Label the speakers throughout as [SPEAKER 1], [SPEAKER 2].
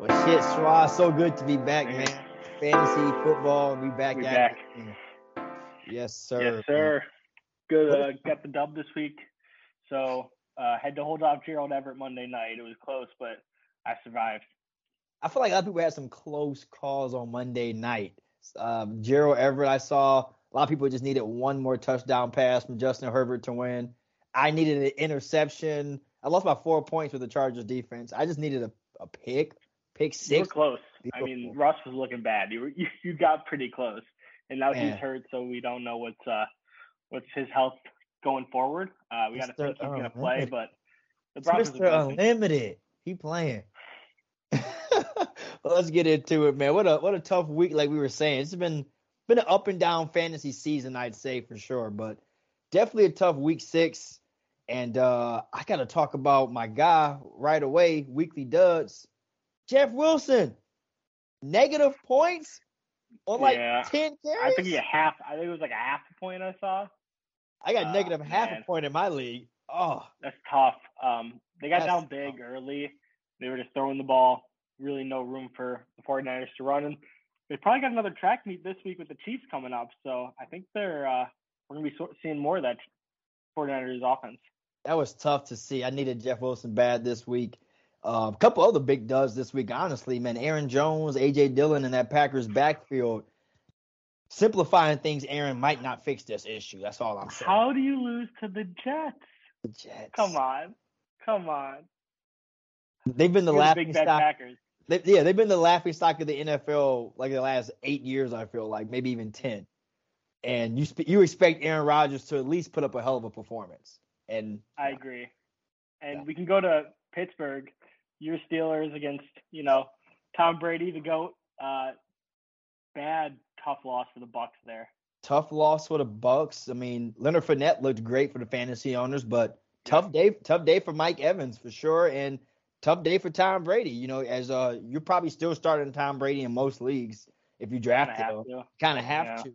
[SPEAKER 1] Well, shit, Schwa, so good to be back, man. Fantasy football, we back
[SPEAKER 2] We
[SPEAKER 1] at
[SPEAKER 2] back.
[SPEAKER 1] it. Yes, sir.
[SPEAKER 2] Yes, sir. Good. Uh, got the dub this week. So uh, had to hold off Gerald Everett Monday night. It was close, but I survived.
[SPEAKER 1] I feel like a lot of people had some close calls on Monday night. Um, Gerald Everett, I saw a lot of people just needed one more touchdown pass from Justin Herbert to win. I needed an interception. I lost my four points with the Chargers defense. I just needed a, a pick, pick
[SPEAKER 2] You were
[SPEAKER 1] six.
[SPEAKER 2] close. I mean, Russ was looking bad. You were, you, you got pretty close, and now
[SPEAKER 1] Man.
[SPEAKER 2] he's hurt, so we don't know what's uh what's his health going forward. Uh, we got to think he's gonna play, but the Broncos
[SPEAKER 1] Mr.
[SPEAKER 2] are.
[SPEAKER 1] Unlimited. He playing. well, let's get into it, man. What a what a tough week, like we were saying. It's been been an up and down fantasy season, I'd say for sure, but definitely a tough week six. And uh I gotta talk about my guy right away, weekly duds. Jeff Wilson. Negative points on like
[SPEAKER 2] Yeah.
[SPEAKER 1] 10 carries.
[SPEAKER 2] I think he had half. I think it was like a half a point I saw.
[SPEAKER 1] I got
[SPEAKER 2] Ah,
[SPEAKER 1] negative half a point in my league. Oh,
[SPEAKER 2] That's tough. Um, they got down big early. They were just throwing the ball. Really no room for the 49ers to run. And they probably got another track meet this week with the Chiefs coming up. So I think they're uh, we're gonna be so- seeing more of that 49ers offense.
[SPEAKER 1] that was tough to see. I needed Jeff Wilson bad this week. Uh, a couple other big duds this week, honestly, man. Aaron Jones, AJ Dillon, and that Packers backfield. Simplifying things, Aaron might not fix this issue. That's all I'm saying.
[SPEAKER 2] How do you lose to the Jets?
[SPEAKER 1] The Jets.
[SPEAKER 2] Come on, come on.
[SPEAKER 1] They've been the
[SPEAKER 2] You're
[SPEAKER 1] laughing stock.
[SPEAKER 2] Packers.
[SPEAKER 1] They, yeah, they've been the laughing stock of the NFL like the last eight years. I feel like maybe even ten. And you sp- you expect Aaron Rodgers to at least put up a hell of a performance. And
[SPEAKER 2] I agree. And
[SPEAKER 1] Yeah.
[SPEAKER 2] we can go to Pittsburgh. Your Steelers against, you know, Tom Brady, the GOAT. Uh, bad, tough loss for the Bucs there.
[SPEAKER 1] tough loss for the Bucs. I mean, Leonard Fournette looked great for the fantasy owners, but tough day, tough day for Mike Evans for sure, and tough day for Tom Brady. You know, as uh, you're probably still starting Tom Brady in most leagues if you draft him. Kind of have
[SPEAKER 2] Yeah.
[SPEAKER 1] to.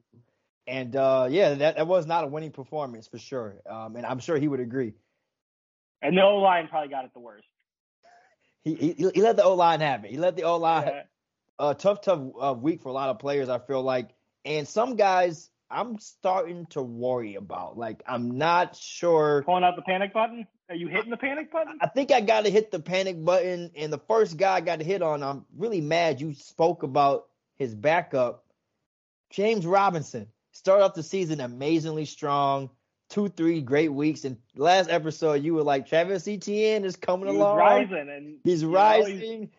[SPEAKER 1] And uh, yeah, that, that was not a winning performance for sure. Um, and I'm sure he would agree.
[SPEAKER 2] And the O line probably got it the worst.
[SPEAKER 1] He he, he let the O line have it. He let the O line
[SPEAKER 2] Yeah.
[SPEAKER 1] uh, tough, tough uh, week for a lot of players. I feel like, and some guys I'm starting to worry about. Like I'm not sure.
[SPEAKER 2] Pulling out the panic button? Are you hitting the panic button?
[SPEAKER 1] I think I got to hit the panic button, and the first guy I got to hit on. I'm really mad you spoke about his backup, James Robinson. Started off the season amazingly strong, two, three great weeks. And last episode, you were like, Travis Etienne is coming
[SPEAKER 2] He
[SPEAKER 1] along.
[SPEAKER 2] rising, and
[SPEAKER 1] He's
[SPEAKER 2] you know,
[SPEAKER 1] rising,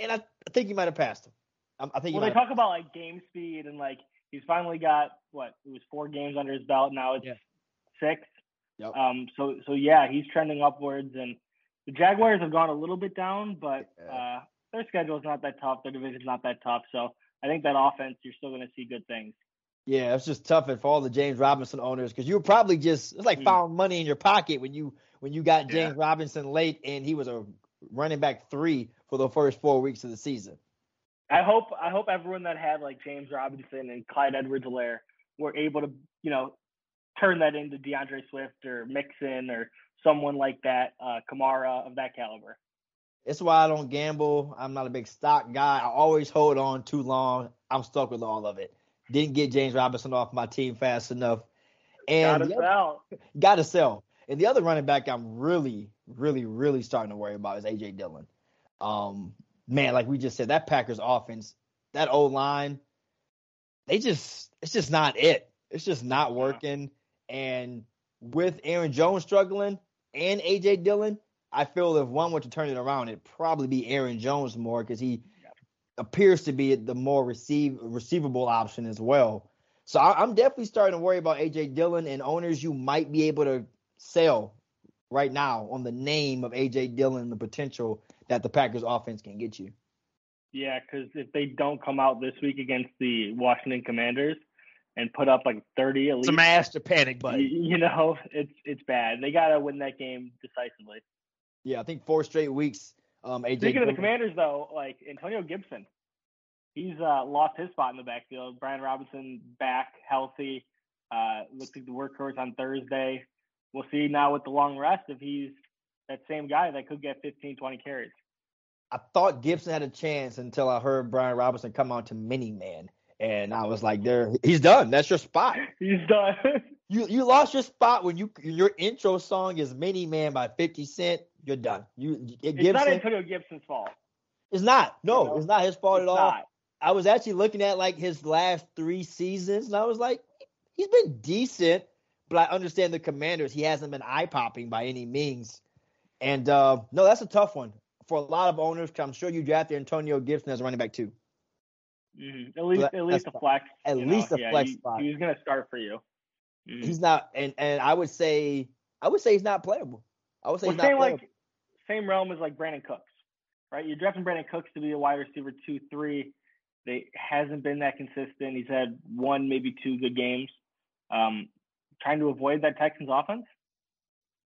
[SPEAKER 1] and I, I think you might have passed him. I, I think you
[SPEAKER 2] Well, they talk about like game speed and like he's finally got what it was four games under his belt. Now it's
[SPEAKER 1] Yeah.
[SPEAKER 2] six.
[SPEAKER 1] Yep.
[SPEAKER 2] Um. So so yeah, he's trending upwards, and the Jaguars have gone a little bit down, but uh, their schedule is not that tough. Their division's not that tough. So I think that offense, you're still going to see good things.
[SPEAKER 1] Yeah, it's just tough for all the James Robinson owners because you were probably just it's like
[SPEAKER 2] Mm.
[SPEAKER 1] found money in your pocket when you when you got
[SPEAKER 2] Yeah.
[SPEAKER 1] James Robinson late and he was a running back three for the first four weeks of the season.
[SPEAKER 2] I hope I hope everyone that had like James Robinson and Clyde Edwards-Helaire were able to you know turn that into D'Andre Swift or Mixon or someone like that, uh, Kamara of that caliber.
[SPEAKER 1] It's why I don't gamble. I'm not a big stock guy. I always hold on too long. I'm stuck with all of it. Didn't get James Robinson off my team fast enough. And
[SPEAKER 2] Gotta
[SPEAKER 1] other-
[SPEAKER 2] sell.
[SPEAKER 1] got to sell. And the other running back I'm really, really, really starting to worry about is AJ Dillon. Um, man, like we just said, that Packers offense, that old line, they just it's just not it. It's just not working. And with Aaron Jones struggling and AJ Dillon, I feel if one were to turn it around, it'd probably be Aaron Jones more because he appears to be the more receive receivable option as well. So I, I'm definitely starting to worry about AJ Dillon and owners you might be able to sell right now on the name of AJ Dillon the potential that the Packers offense can get you.
[SPEAKER 2] Yeah, because if they don't come out this week against the Washington Commanders and put up like 30 at least,
[SPEAKER 1] Smash the panic
[SPEAKER 2] y-
[SPEAKER 1] button.
[SPEAKER 2] you know, it's it's bad. They gotta win that game decisively.
[SPEAKER 1] Yeah, I think four straight weeks. Um, AJ
[SPEAKER 2] Speaking of the Commanders, though, like Antonio Gibson, he's uh, lost his spot in the backfield. Brian Robinson back healthy. Uh, looks like the workhorse on Thursday. We'll see now with the long rest if he's that same guy that could get 15, 20 carries.
[SPEAKER 1] I thought Gibson had a chance until I heard Brian Robinson come on to Many Men, and I was like, "There, he's done. That's your spot.
[SPEAKER 2] He's done."
[SPEAKER 1] you you lost your spot when you your intro song is Many Men by Fifty Cent. You're done. You
[SPEAKER 2] Gibson, it's not Antonio Gibson's fault.
[SPEAKER 1] It's not. No, you know? it's not his fault
[SPEAKER 2] it's
[SPEAKER 1] at all.
[SPEAKER 2] Not.
[SPEAKER 1] I was actually looking at like his last three seasons, and I was like, he's been decent, but I understand the Commanders. He hasn't been eye popping by any means. And uh, no, that's a tough one for a lot of owners. I'm sure you drafted Antonio Gibson as a running back too.
[SPEAKER 2] Mm-hmm. At least, so that, at least a flex.
[SPEAKER 1] At least know? a
[SPEAKER 2] yeah,
[SPEAKER 1] flex
[SPEAKER 2] he,
[SPEAKER 1] spot.
[SPEAKER 2] He's going to start for you.
[SPEAKER 1] Mm-hmm. He's not, and and I would say, I would say he's not playable. I would say
[SPEAKER 2] well,
[SPEAKER 1] he's not playable.
[SPEAKER 2] like same realm as like Brandin Cooks, right? You're drafting Brandin Cooks to be a wide receiver two, three. They hasn't been that consistent. He's had one, maybe two good games. Um, trying to avoid that Texans offense.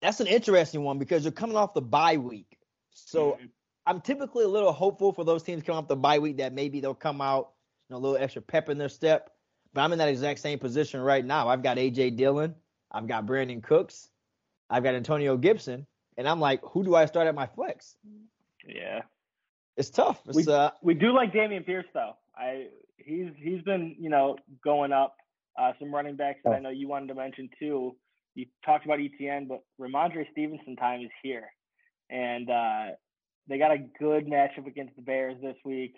[SPEAKER 1] That's an interesting one because you're coming off the bye week. So mm-hmm. I'm typically a little hopeful for those teams coming off the bye week that maybe they'll come out you know, a little extra pep in their step. But I'm in that exact same position right now. I've got AJ Dillon, I've got Brandin Cooks, I've got Antonio Gibson, and I'm like, who do I start at my flex?
[SPEAKER 2] Yeah,
[SPEAKER 1] it's tough. It's,
[SPEAKER 2] we
[SPEAKER 1] uh,
[SPEAKER 2] we do like Dameon Pierce though. I he's he's been you know going up. Uh, some running backs that I know you wanted to mention too. You talked about Etienne, but Rhamondre Stevenson time is here, and uh, they got a good matchup against the Bears this week.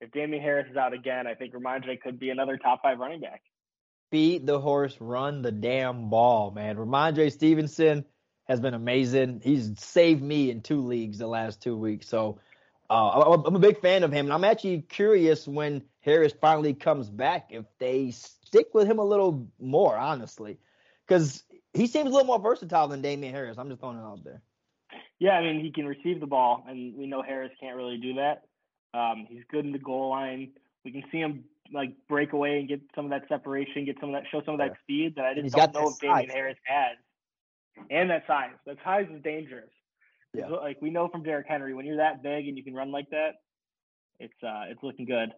[SPEAKER 2] If Damien Harris is out again, I think Rhamondre could be another top five running back.
[SPEAKER 1] Beat the horse, run the damn ball, man. Rhamondre Stevenson has been amazing. He's saved me in two leagues the last two weeks. So uh, I'm a big fan of him. And I'm actually curious when Harris finally comes back if they stick with him a little more, honestly. Because he seems a little more versatile than Damien Harris. I'm just throwing it out there.
[SPEAKER 2] Yeah, I mean, he can receive the ball, and we know Harris can't really do that. Um, he's good in the goal line. We can see him like break away and get some of that separation, get some of that, show some of that speed that I just don't know if Damien Harris has. And that size. That size is dangerous. Yeah. Like we know from Derrick Henry, when you're that big and you can run like that, it's uh it's looking good.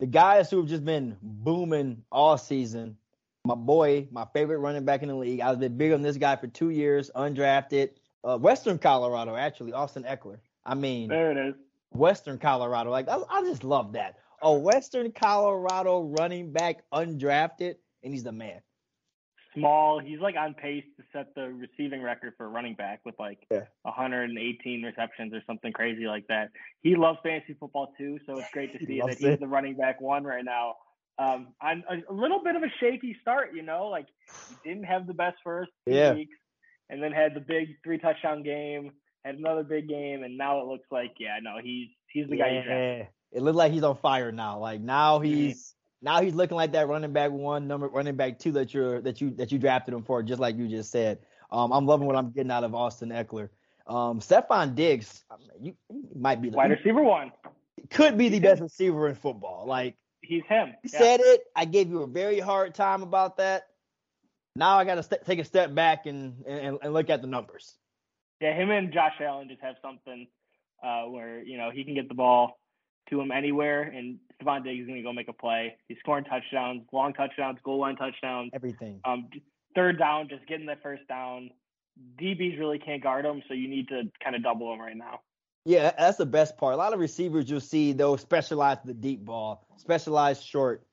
[SPEAKER 1] The guys who have just been booming all season, my boy, my favorite running back in the league. I've been big on this guy for two years, undrafted. Uh, Western Colorado, actually, Austin Ekeler. I mean,
[SPEAKER 2] there it is.
[SPEAKER 1] Western Colorado. Like I, I just love that. A Western Colorado running back undrafted, and he's the man.
[SPEAKER 2] Small. He's like on pace to set the receiving record for running back with like yeah. 118 receptions or something crazy like that. He loves fantasy football too, so it's great to see that he's it. the running back one right now. Um, on a, a, little bit of a shaky start, you know, like he didn't have the best first
[SPEAKER 1] yeah.
[SPEAKER 2] weeks, and then had the big three touchdown game had another big game, and now it looks like yeah, no, he's he's the yeah, guy.
[SPEAKER 1] It looks like he's on fire now. Like now he's. Now he's looking like that running back one, number running back two that you're that you that you drafted him for, just like you just said. Um, I'm loving what I'm getting out of Austin Ekeler. Um, Stefon Diggs, you, you might be the
[SPEAKER 2] wide receiver one.
[SPEAKER 1] Could be the best receiver in football. Like
[SPEAKER 2] he's him.
[SPEAKER 1] You yeah. said it. I gave you a very hard time about that. Now I got to st- take a step back and, and and look at the numbers
[SPEAKER 2] yeah, him and Josh Allen just have something uh, where you know he can get the ball to him anywhere, and Stefon Diggs is going to go make a play. He's scoring touchdowns, long touchdowns, goal line touchdowns,
[SPEAKER 1] everything.
[SPEAKER 2] Um, third down, just getting the first down. DBs really can't guard him, so you need to kind of double him right now.
[SPEAKER 1] Yeah, that's the best part. A lot of receivers you'll see they'll specialize the deep ball, specialize short.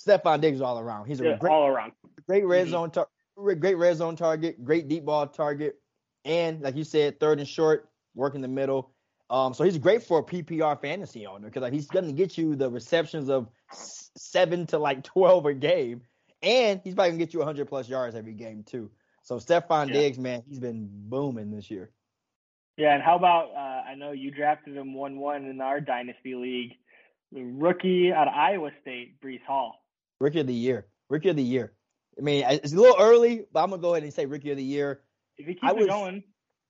[SPEAKER 1] Stefon Diggs all around. He's a
[SPEAKER 2] yeah,
[SPEAKER 1] great,
[SPEAKER 2] all around.
[SPEAKER 1] Great red mm-hmm. zone tar- great red zone target, great deep ball target. And like you said, third and short, work in the middle. Um, so he's great for a PPR fantasy owner because like he's going to get you the receptions of seven to like twelve a game, and he's probably gonna get you 100 plus yards every game too. So Stefon yeah. Diggs, man, he's been booming this year.
[SPEAKER 2] Yeah, and how about uh, I know you drafted him one one in our dynasty league, the rookie out of Iowa State, Breece Hall.
[SPEAKER 1] Rookie of the year, rookie of the year. I mean, it's a little early, but I'm gonna go ahead and say rookie of the year.
[SPEAKER 2] If he keeps I was, going,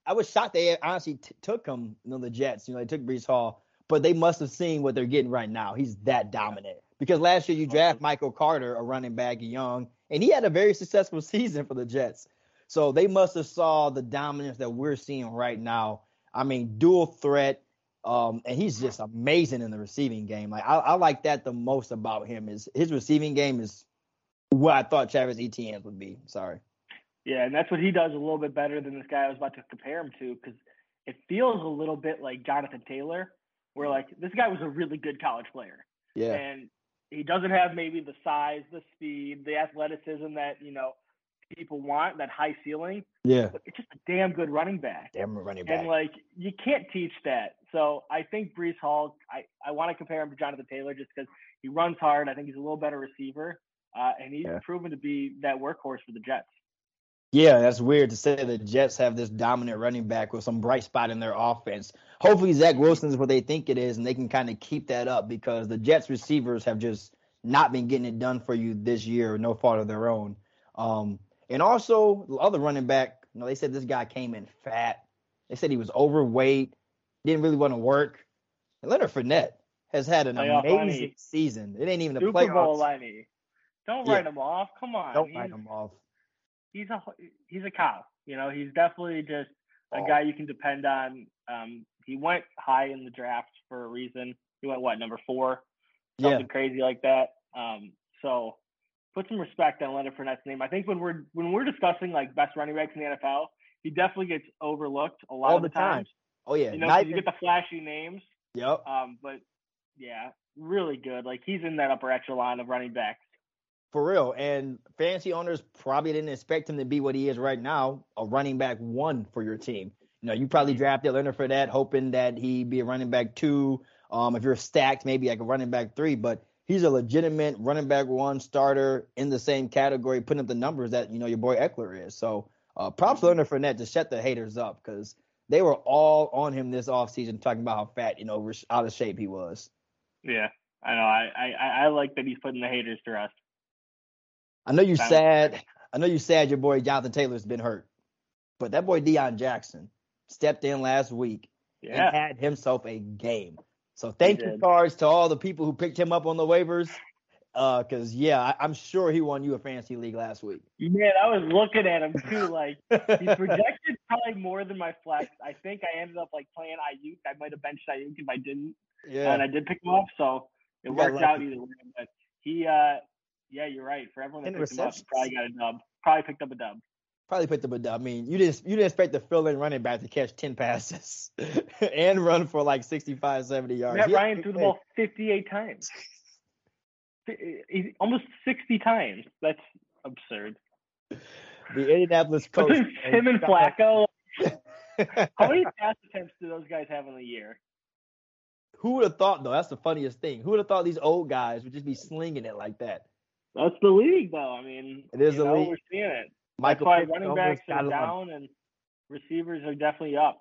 [SPEAKER 1] I was shocked they honestly t- took him. You know, the Jets. You know, they took Breece Hall, but they must have seen what they're getting right now. He's that dominant. Because last year you draft Michael Carter, a running back, young, and he had a very successful season for the Jets. So they must have saw the dominance that we're seeing right now. I mean, dual threat, um, and he's just amazing in the receiving game. Like I, I, like that the most about him is his receiving game is what I thought Travis Etienne would be. Sorry.
[SPEAKER 2] Yeah, and that's what he does a little bit better than this guy I was about to compare him to because it feels a little bit like Jonathan Taylor, where like this guy was a really good college player.
[SPEAKER 1] Yeah.
[SPEAKER 2] And he doesn't have maybe the size, the speed, the athleticism that, you know, people want, that high ceiling.
[SPEAKER 1] Yeah.
[SPEAKER 2] But it's just a damn good running back.
[SPEAKER 1] Damn running back.
[SPEAKER 2] And like you can't teach that. So I think Breece Hall, I, I want to compare him to Jonathan Taylor just because he runs hard. I think he's a little better receiver. Uh, and he's
[SPEAKER 1] Yeah.
[SPEAKER 2] proven to be that workhorse for the Jets.
[SPEAKER 1] Yeah, that's weird to say the Jets have this dominant running back with some bright spot in their offense. Hopefully, Zach Wilson is what they think it is, and they can kind of keep that up because the Jets receivers have just not been getting it done for you this year, no fault of their own. Um, and also, the other running back, you know, they said this guy came in fat. They said he was overweight, didn't really want to work. And Leonard Fournette has had an
[SPEAKER 2] Playoff
[SPEAKER 1] amazing
[SPEAKER 2] Lenny.
[SPEAKER 1] season. It ain't even a
[SPEAKER 2] Super. Bowl Lenny. Don't
[SPEAKER 1] Yeah.
[SPEAKER 2] write him off. Come on.
[SPEAKER 1] Don't
[SPEAKER 2] he's,
[SPEAKER 1] write him off.
[SPEAKER 2] He's a he's a cow. You know, he's definitely just a
[SPEAKER 1] Oh.
[SPEAKER 2] guy you can depend on. Um, he went high in the draft for a reason. He went what number four,
[SPEAKER 1] Yeah.
[SPEAKER 2] something crazy like that. Um, so put some respect on Leonard Fournette's name. I think when we're when we're discussing like best running backs in the NFL, he definitely gets overlooked a lot
[SPEAKER 1] All
[SPEAKER 2] of
[SPEAKER 1] the
[SPEAKER 2] the
[SPEAKER 1] time.
[SPEAKER 2] times.
[SPEAKER 1] Oh yeah,
[SPEAKER 2] You know,
[SPEAKER 1] Not
[SPEAKER 2] you get the flashy names.
[SPEAKER 1] yep.
[SPEAKER 2] Um, but yeah, really good. Like he's in that upper echelon of running backs.
[SPEAKER 1] For real. And fantasy owners probably didn't expect him to be what he is right now, a running back one for your team. You know, you probably drafted Leonard for that, hoping that he'd be a running back two. Um, if you're stacked, maybe like a running back three, but he's a legitimate running back one starter in the same category, putting up the numbers that, you know, your boy Ekeler is. So uh, props to Leonard Fournette to shut the haters up because they were all on him this offseason talking about how fat, you know, out of shape he was.
[SPEAKER 2] Yeah, I know. I I, I like that he's putting the haters to rest.
[SPEAKER 1] I know you're sad. I know you're sad your boy Jonathan Taylor's been hurt. But that boy Deon Jackson stepped in last week
[SPEAKER 2] Yeah.
[SPEAKER 1] and had himself a game. So thank you cards to all the people who picked him up on the waivers. Uh, cause yeah, I, I'm sure he won you a fantasy league last week.
[SPEAKER 2] Man, I was looking at him too. Like he projected probably more than my flex. I think I ended up like playing Aiyuk. I might have benched Aiyuk if I didn't,
[SPEAKER 1] yeah.
[SPEAKER 2] and I did pick him up. So it worked out either way. But he, uh, yeah, you're right. For everyone that
[SPEAKER 1] And
[SPEAKER 2] picked him up, probably got a dub. Probably picked up a dub.
[SPEAKER 1] Probably picked up a dub. I mean, you didn't you didn't expect the fill-in running back to catch 10 passes and run for like 65, 70 yards.
[SPEAKER 2] Matt
[SPEAKER 1] He had a
[SPEAKER 2] Ryan threw the ball 58 times. He- eh, eh, Almost 60 times. That's absurd.
[SPEAKER 1] The Indianapolis coach.
[SPEAKER 2] Between him and Flacco, how many pass attempts do those guys have in a year?
[SPEAKER 1] Who would have thought though? That's the funniest thing. Who would have thought these old guys would just be slinging it like that?
[SPEAKER 2] That's the league, though. I mean,
[SPEAKER 1] It is the
[SPEAKER 2] know,
[SPEAKER 1] league.
[SPEAKER 2] We're seeing it.
[SPEAKER 1] Michael
[SPEAKER 2] That's why running backs are down and receivers are definitely up.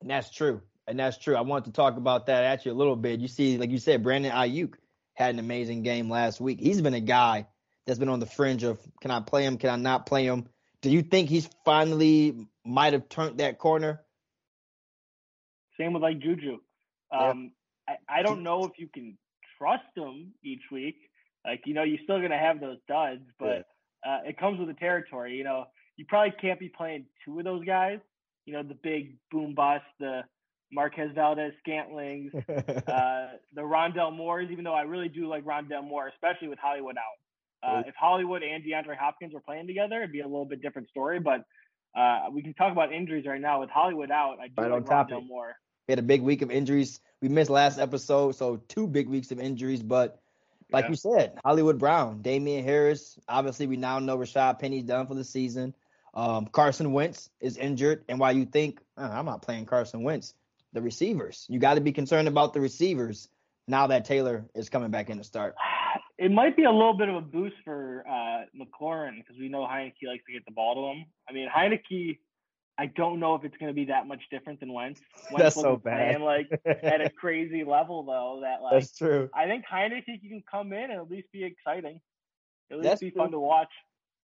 [SPEAKER 1] And that's true. And that's true. I want to talk about that actually a little bit. You see, like you said, Brandon Aiyuk had an amazing game last week. He's been a guy that's been on the fringe of can I play him? Can I not play him? Do you think he's finally might have turned that corner?
[SPEAKER 2] Same with like Juju.
[SPEAKER 1] Yeah.
[SPEAKER 2] Um, I, I don't know if you can trust him each week. Like, you know, you're still going to have those duds, but uh, it comes with the territory. You know, you probably can't be playing two of those guys. You know, the big boom bust, the Marquez Valdez Scantlings, uh, the Rondale Moores, even though I really do like Rondale Moore, especially with Hollywood out. Uh, if Hollywood and DeAndre Hopkins were playing together, it'd be a little bit different story. But uh, we can talk about injuries right now. With Hollywood out, I do
[SPEAKER 1] Right
[SPEAKER 2] like
[SPEAKER 1] on topic.
[SPEAKER 2] Rondale Moore.
[SPEAKER 1] We had a big week of injuries. We missed last episode, so two big weeks of injuries. But like
[SPEAKER 2] Yeah.
[SPEAKER 1] you said, Hollywood Brown, Damien Harris. Obviously, we now know Rashaad Penny's done for the season. Um, Carson Wentz is injured, and while you think "Uh, I'm not playing Carson Wentz, the receivers, you got to be concerned about the receivers now that Taylor is coming back in to start.
[SPEAKER 2] It might be a little bit of a boost for uh, McLaurin because we know Heinicke likes to get the ball to him. I mean, Heinicke, I don't know if it's going to be that much different than Wentz. Wentz
[SPEAKER 1] That's so bad.
[SPEAKER 2] playing, like at a crazy level though. That like
[SPEAKER 1] That's true.
[SPEAKER 2] I think Heinicke can come in and at least be exciting. At least
[SPEAKER 1] That's
[SPEAKER 2] be
[SPEAKER 1] true.
[SPEAKER 2] fun to watch.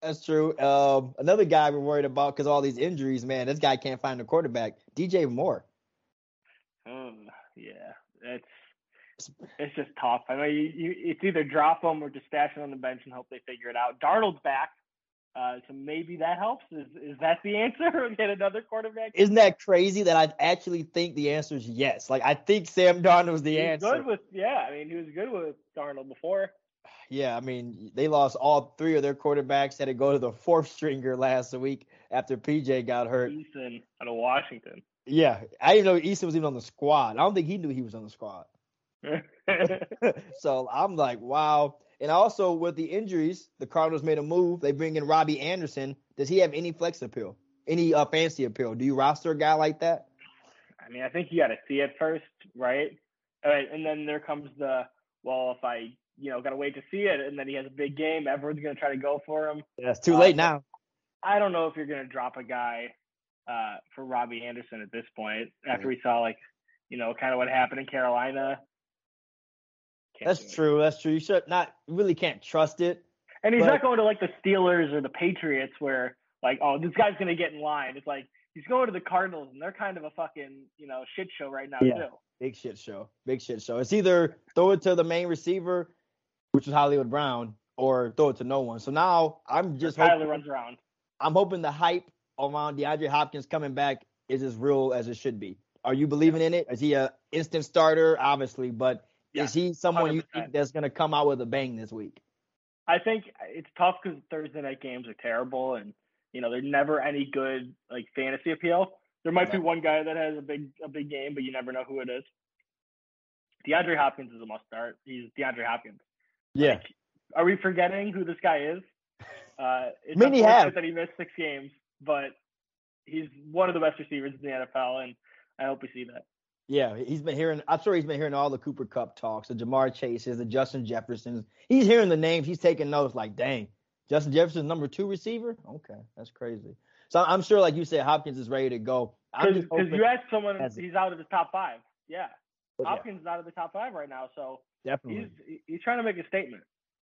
[SPEAKER 1] That's true. Um, another guy we're worried about because all these injuries, man. This guy can't find a quarterback. DJ Moore.
[SPEAKER 2] Oh, yeah, it's it's just tough. I mean, you, you, it's either drop them or just stash them on the bench and hope they figure it out. Darnold's back, uh, so maybe that helps. Is is that the answer? Get another quarterback?
[SPEAKER 1] Isn't that crazy that I actually think the answer is yes? Like I think Sam Darnold's the
[SPEAKER 2] He was
[SPEAKER 1] answer.
[SPEAKER 2] good with yeah. I mean, he was good with Darnold before.
[SPEAKER 1] Yeah, I mean they lost all three of their quarterbacks. Had to go to the fourth stringer last week after PJ got hurt.
[SPEAKER 2] Eason out of Washington.
[SPEAKER 1] Yeah, I didn't know Eason was even on the squad. I don't think he knew he was on the squad. so I'm like, wow. And also with the injuries, the Cardinals made a move. They bring in Robbie Anderson. Does he have any flex appeal? Any uh, fancy appeal? Do you roster a guy like that?
[SPEAKER 2] I mean, I think you got to see it first, right? All right, and then there comes the well, if I you know got to wait to see it, and then he has a big game, everyone's gonna try to go for him.
[SPEAKER 1] Yeah, it's too late uh, now.
[SPEAKER 2] I don't know if you're gonna drop a guy uh, for Robbie Anderson at this point after we saw like you know kind of what happened in Carolina.
[SPEAKER 1] That's true. That's true. You should not really can't trust it.
[SPEAKER 2] And he's but, not going to like the Steelers or the Patriots where like, oh, this guy's gonna get in line. It's like he's going to the Cardinals and they're kind of a fucking, you know, shit show right now
[SPEAKER 1] yeah,
[SPEAKER 2] too.
[SPEAKER 1] Big shit show. Big shit show. It's either throw it to the main receiver, which is Hollywood Brown, or throw it to no one. So now I'm just
[SPEAKER 2] Tyler hoping, runs around.
[SPEAKER 1] I'm hoping the hype around DeAndre Hopkins coming back is as real as it should be. Are you believing in it? Is he a instant starter? Obviously, but yeah, is he someone 100%. you think that's going to come out with a bang this week?
[SPEAKER 2] I think it's tough because Thursday night games are terrible, and you know they're never any good like fantasy appeal. There might yeah. be one guy that has a big a big game, but you never know who it is. DeAndre Hopkins is a must start. He's DeAndre Hopkins.
[SPEAKER 1] Yeah. Like,
[SPEAKER 2] are we forgetting who this guy is? Uh, it's
[SPEAKER 1] Many have.
[SPEAKER 2] that he missed six games, but he's one of the best receivers in the NFL, and I hope we see that.
[SPEAKER 1] Yeah, he's been hearing. I'm sure he's been hearing all the Cooper Kupp talks, the Ja'Marr Chases, the Justin Jeffersons. He's hearing the names. He's taking notes. Like, dang, Justin Jefferson's number two receiver. Okay, that's crazy. So I'm sure, like you said, Hopkins is ready to go.
[SPEAKER 2] Because you asked someone, he's out of the top five. Yeah, Hopkins is out of the top five right now. So
[SPEAKER 1] definitely,
[SPEAKER 2] he's he's trying to make a statement.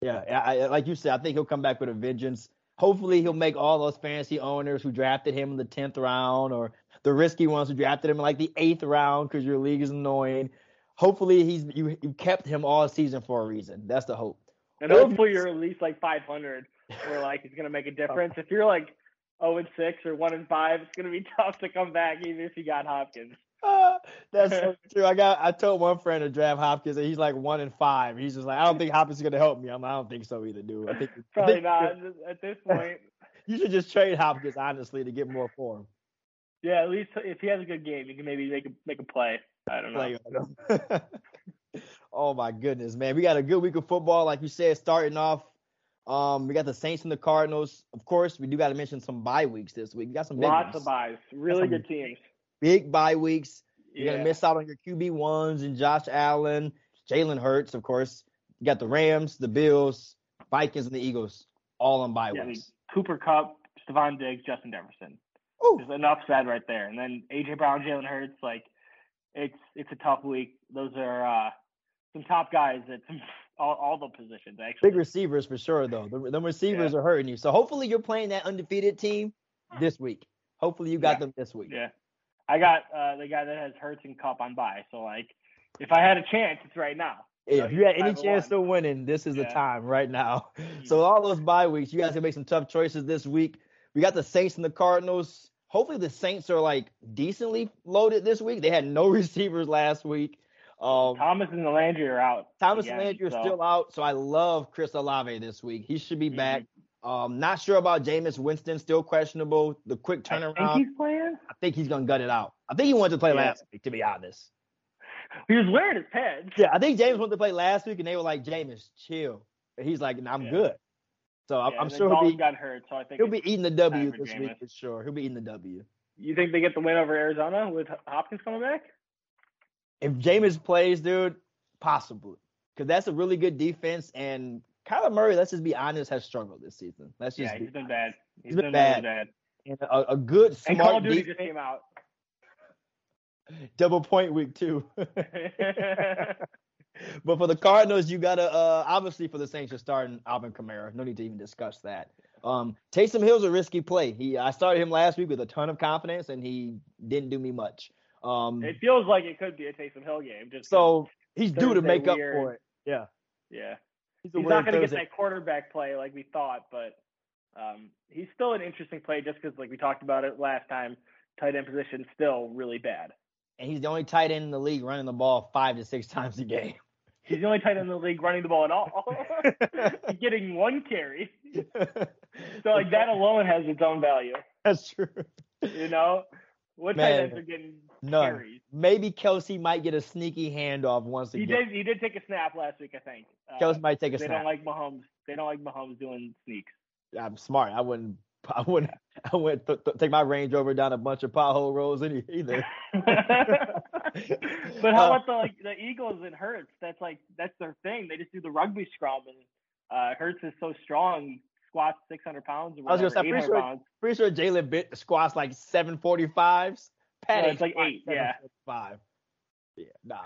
[SPEAKER 1] Yeah, I, like you said, I think he'll come back with a vengeance. Hopefully, he'll make all those fantasy owners who drafted him in the tenth round or the risky ones who drafted him in like the eighth round because your league is annoying. Hopefully, he's you you kept him all season for a reason. That's the hope.
[SPEAKER 2] And hopefully, you're at least like 500, where like it's gonna make a difference. If you're like 0 and 6 or 1 and 5, it's gonna be tough to come back even if you got Hopkins.
[SPEAKER 1] Uh, that's so true. I got I told one friend to draft Hopkins and he's like one and five. He's just like, I don't think Hopkins is gonna help me. I'm like, I don't think so either, dude. I think
[SPEAKER 2] probably
[SPEAKER 1] I think,
[SPEAKER 2] not at this point.
[SPEAKER 1] you should just trade Hopkins honestly to get more for him.
[SPEAKER 2] Yeah, at least if he has a good game, you can maybe make a make a play. I don't know.
[SPEAKER 1] oh my goodness, man. We got a good week of football, like you said, starting off. Um, we got the Saints and the Cardinals. Of course, we do got to mention some bye weeks this week. We got some
[SPEAKER 2] lots
[SPEAKER 1] ones.
[SPEAKER 2] of byes. Really good teams.
[SPEAKER 1] Big bye weeks. You're yeah. gonna miss out on your QB ones and Josh Allen, Jalen Hurts, of course. You got the Rams, the Bills, Vikings, and the Eagles all on bye yeah, weeks.
[SPEAKER 2] Cooper Kupp, Stefon Diggs, Justin Jefferson.
[SPEAKER 1] Ooh.
[SPEAKER 2] There's enough said right there. And then AJ Brown, Jalen Hurts, like it's it's a tough week. Those are uh, some top guys at some all, all the positions actually.
[SPEAKER 1] Big receivers for sure though. The, the receivers yeah. are hurting you. So hopefully you're playing that undefeated team this week. Hopefully you got
[SPEAKER 2] yeah.
[SPEAKER 1] them this week.
[SPEAKER 2] Yeah. I got uh, the guy that has Hurts and Kupp on bye. So like if I had a chance, it's right now.
[SPEAKER 1] if you had any chance of winning, this is yeah. the time right now. So all those bye weeks, you guys can make some tough choices this week. We got the Saints and the Cardinals. Hopefully the Saints are like decently loaded this week. They had no receivers last week. Um,
[SPEAKER 2] Thomas and Landry are out.
[SPEAKER 1] Thomas
[SPEAKER 2] again,
[SPEAKER 1] and Landry are so. still out, so I love Chris Olave this week. He should be mm-hmm. back. Um, not sure about Jameis Winston, still questionable. The quick turnaround.
[SPEAKER 2] I think he's playing.
[SPEAKER 1] I think he's gonna gut it out. I think he wanted to play yeah. last week, to be honest.
[SPEAKER 2] He was wearing his pads.
[SPEAKER 1] Yeah, I think James wanted to play last week, and they were like, "Jameis, chill." And he's like, "I'm yeah. good." So I'm,
[SPEAKER 2] yeah,
[SPEAKER 1] I'm sure
[SPEAKER 2] he'll
[SPEAKER 1] be
[SPEAKER 2] got hurt. So I think
[SPEAKER 1] he'll be eating the W this Jameis. week for sure. He'll be eating the W.
[SPEAKER 2] You think they get the win over Arizona with Hopkins coming back?
[SPEAKER 1] If Jameis plays, dude, possibly, because that's a really good defense. And Kyler Murray, let's just be honest, has struggled this season. Let's just
[SPEAKER 2] yeah, he's been bad.
[SPEAKER 1] he's, he's been, been bad. Bad. And a, a good smart
[SPEAKER 2] and Call of Duty
[SPEAKER 1] defense.
[SPEAKER 2] just came out.
[SPEAKER 1] Double point week two. but for the Cardinals, you gotta uh, obviously for the Saints, you're starting Alvin Kamara. No need to even discuss that. Um, Taysom Hill's a risky play. He I started him last week with a ton of confidence, and he didn't do me much. Um,
[SPEAKER 2] it feels like it could be a Taysom Hill game. Just
[SPEAKER 1] so he's due to make weird. up for it. Yeah.
[SPEAKER 2] Yeah. He's, he's not going to get that quarterback play like we thought, but um, he's still an interesting play just because, like we talked about it last time, tight end position still really bad.
[SPEAKER 1] And he's the only tight end in the league running the ball five to six times a game.
[SPEAKER 2] He's the only tight end in the league running the ball at all. getting one carry. so like that alone has its own value.
[SPEAKER 1] That's true.
[SPEAKER 2] You know? What
[SPEAKER 1] Man,
[SPEAKER 2] tight ends are getting
[SPEAKER 1] none.
[SPEAKER 2] carries?
[SPEAKER 1] Maybe Kelce might get a sneaky handoff once
[SPEAKER 2] He
[SPEAKER 1] again.
[SPEAKER 2] did. He did take a snap last week, I think. Uh,
[SPEAKER 1] Kelce might take a
[SPEAKER 2] they
[SPEAKER 1] snap.
[SPEAKER 2] They don't like Mahomes. They don't like Mahomes doing sneaks.
[SPEAKER 1] I'm smart. I wouldn't. I wouldn't. I wouldn't th- th- take my Range Rover down a bunch of pothole roads any either.
[SPEAKER 2] but how
[SPEAKER 1] Uh,
[SPEAKER 2] about the like the Eagles and Hurts? That's like that's their thing. They just do the rugby scrum, and uh, Hurts is so strong. He squats 600 pounds or
[SPEAKER 1] I was
[SPEAKER 2] whatever,
[SPEAKER 1] gonna say, pretty sure-
[SPEAKER 2] pounds.
[SPEAKER 1] Pretty sure Jalen bit squats like 745s. Pat
[SPEAKER 2] No, it's like eight, yeah.
[SPEAKER 1] five. Yeah, nah.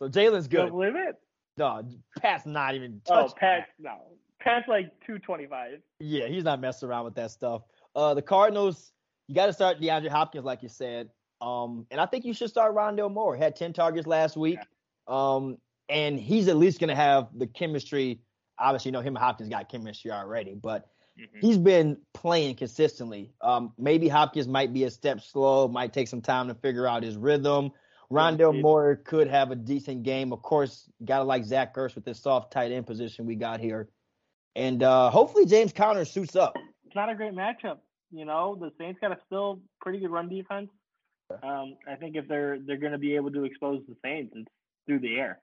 [SPEAKER 1] So Jalen's
[SPEAKER 2] Don't
[SPEAKER 1] good.
[SPEAKER 2] believe it?
[SPEAKER 1] No, Pat's not even
[SPEAKER 2] Oh,
[SPEAKER 1] touching
[SPEAKER 2] Pat's no. Pat's like 225.
[SPEAKER 1] Yeah, he's not messing around with that stuff. Uh, the Cardinals, you got to start DeAndre Hopkins, like you said. Um, and I think you should start Rondale Moore. Had 10 targets last week. Um, and he's at least going to have the chemistry. Obviously, you know, him and Hopkins got chemistry already, but
[SPEAKER 2] Mhm.
[SPEAKER 1] he's been playing consistently. Um, maybe Hopkins might be a step slow, might take some time to figure out his rhythm.
[SPEAKER 2] Rondale
[SPEAKER 1] Moore could have a decent game. Of course, got to like Zach Ertz with this soft tight end position we got here. And uh, hopefully James Conner suits up.
[SPEAKER 2] It's not a great matchup. You know, the Saints got a still pretty good run defense. Um, I think if they're they're going to be able to expose the Saints, it's through the air.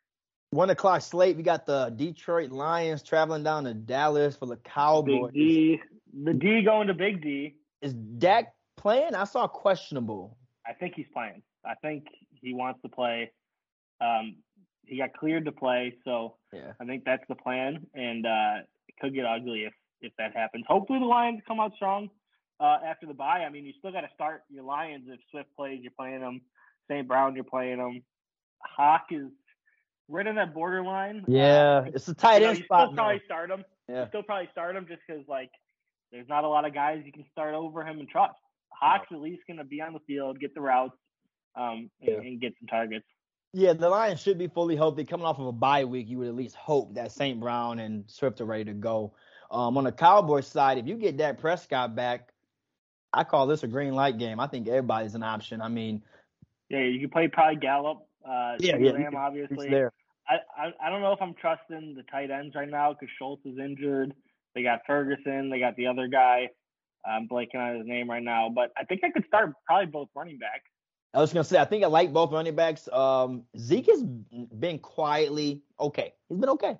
[SPEAKER 1] One o'clock slate. We got the Detroit Lions traveling down to Dallas for the Cowboys.
[SPEAKER 2] Big D, the D going to Big D.
[SPEAKER 1] Is Dak playing? I saw questionable.
[SPEAKER 2] I think he's playing. I think he wants to play. Um, he got cleared to play, so
[SPEAKER 1] Yeah.
[SPEAKER 2] I think that's the plan, and uh, could get ugly if if that happens. Hopefully, the Lions come out strong uh, after the bye. I mean, you still got to start your Lions if Swift plays. You're playing them. St. Brown, you're playing them. Hock is right on that borderline.
[SPEAKER 1] Yeah,
[SPEAKER 2] Uh,
[SPEAKER 1] it's a tight
[SPEAKER 2] you know,
[SPEAKER 1] end
[SPEAKER 2] you
[SPEAKER 1] spot.
[SPEAKER 2] still probably start him.
[SPEAKER 1] Yeah.
[SPEAKER 2] You still probably start him just because like there's not a lot of guys you can start over him and trust. Hock's at least going to be on the field, get the routes, um, and,
[SPEAKER 1] Yeah.
[SPEAKER 2] and get some targets.
[SPEAKER 1] Yeah, the Lions should be fully healthy. Coming off of a bye week, you would at least hope that St. Brown and Swift are ready to go. Um, on the Cowboys side, if you get Dak Prescott back, I call this a green light game. I think everybody's an option. I mean,
[SPEAKER 2] Yeah, you can play probably Gallup. Uh,
[SPEAKER 1] Yeah, yeah,
[SPEAKER 2] obviously.
[SPEAKER 1] there.
[SPEAKER 2] I, I I don't know if I'm trusting the tight ends right now because Schultz is injured. They got Ferguson. They got the other guy. I'm blanking on his name right now, but I think I could start probably both running backs.
[SPEAKER 1] I was gonna say I think I like both running backs. Um, Zeke has been quietly okay. He's been okay.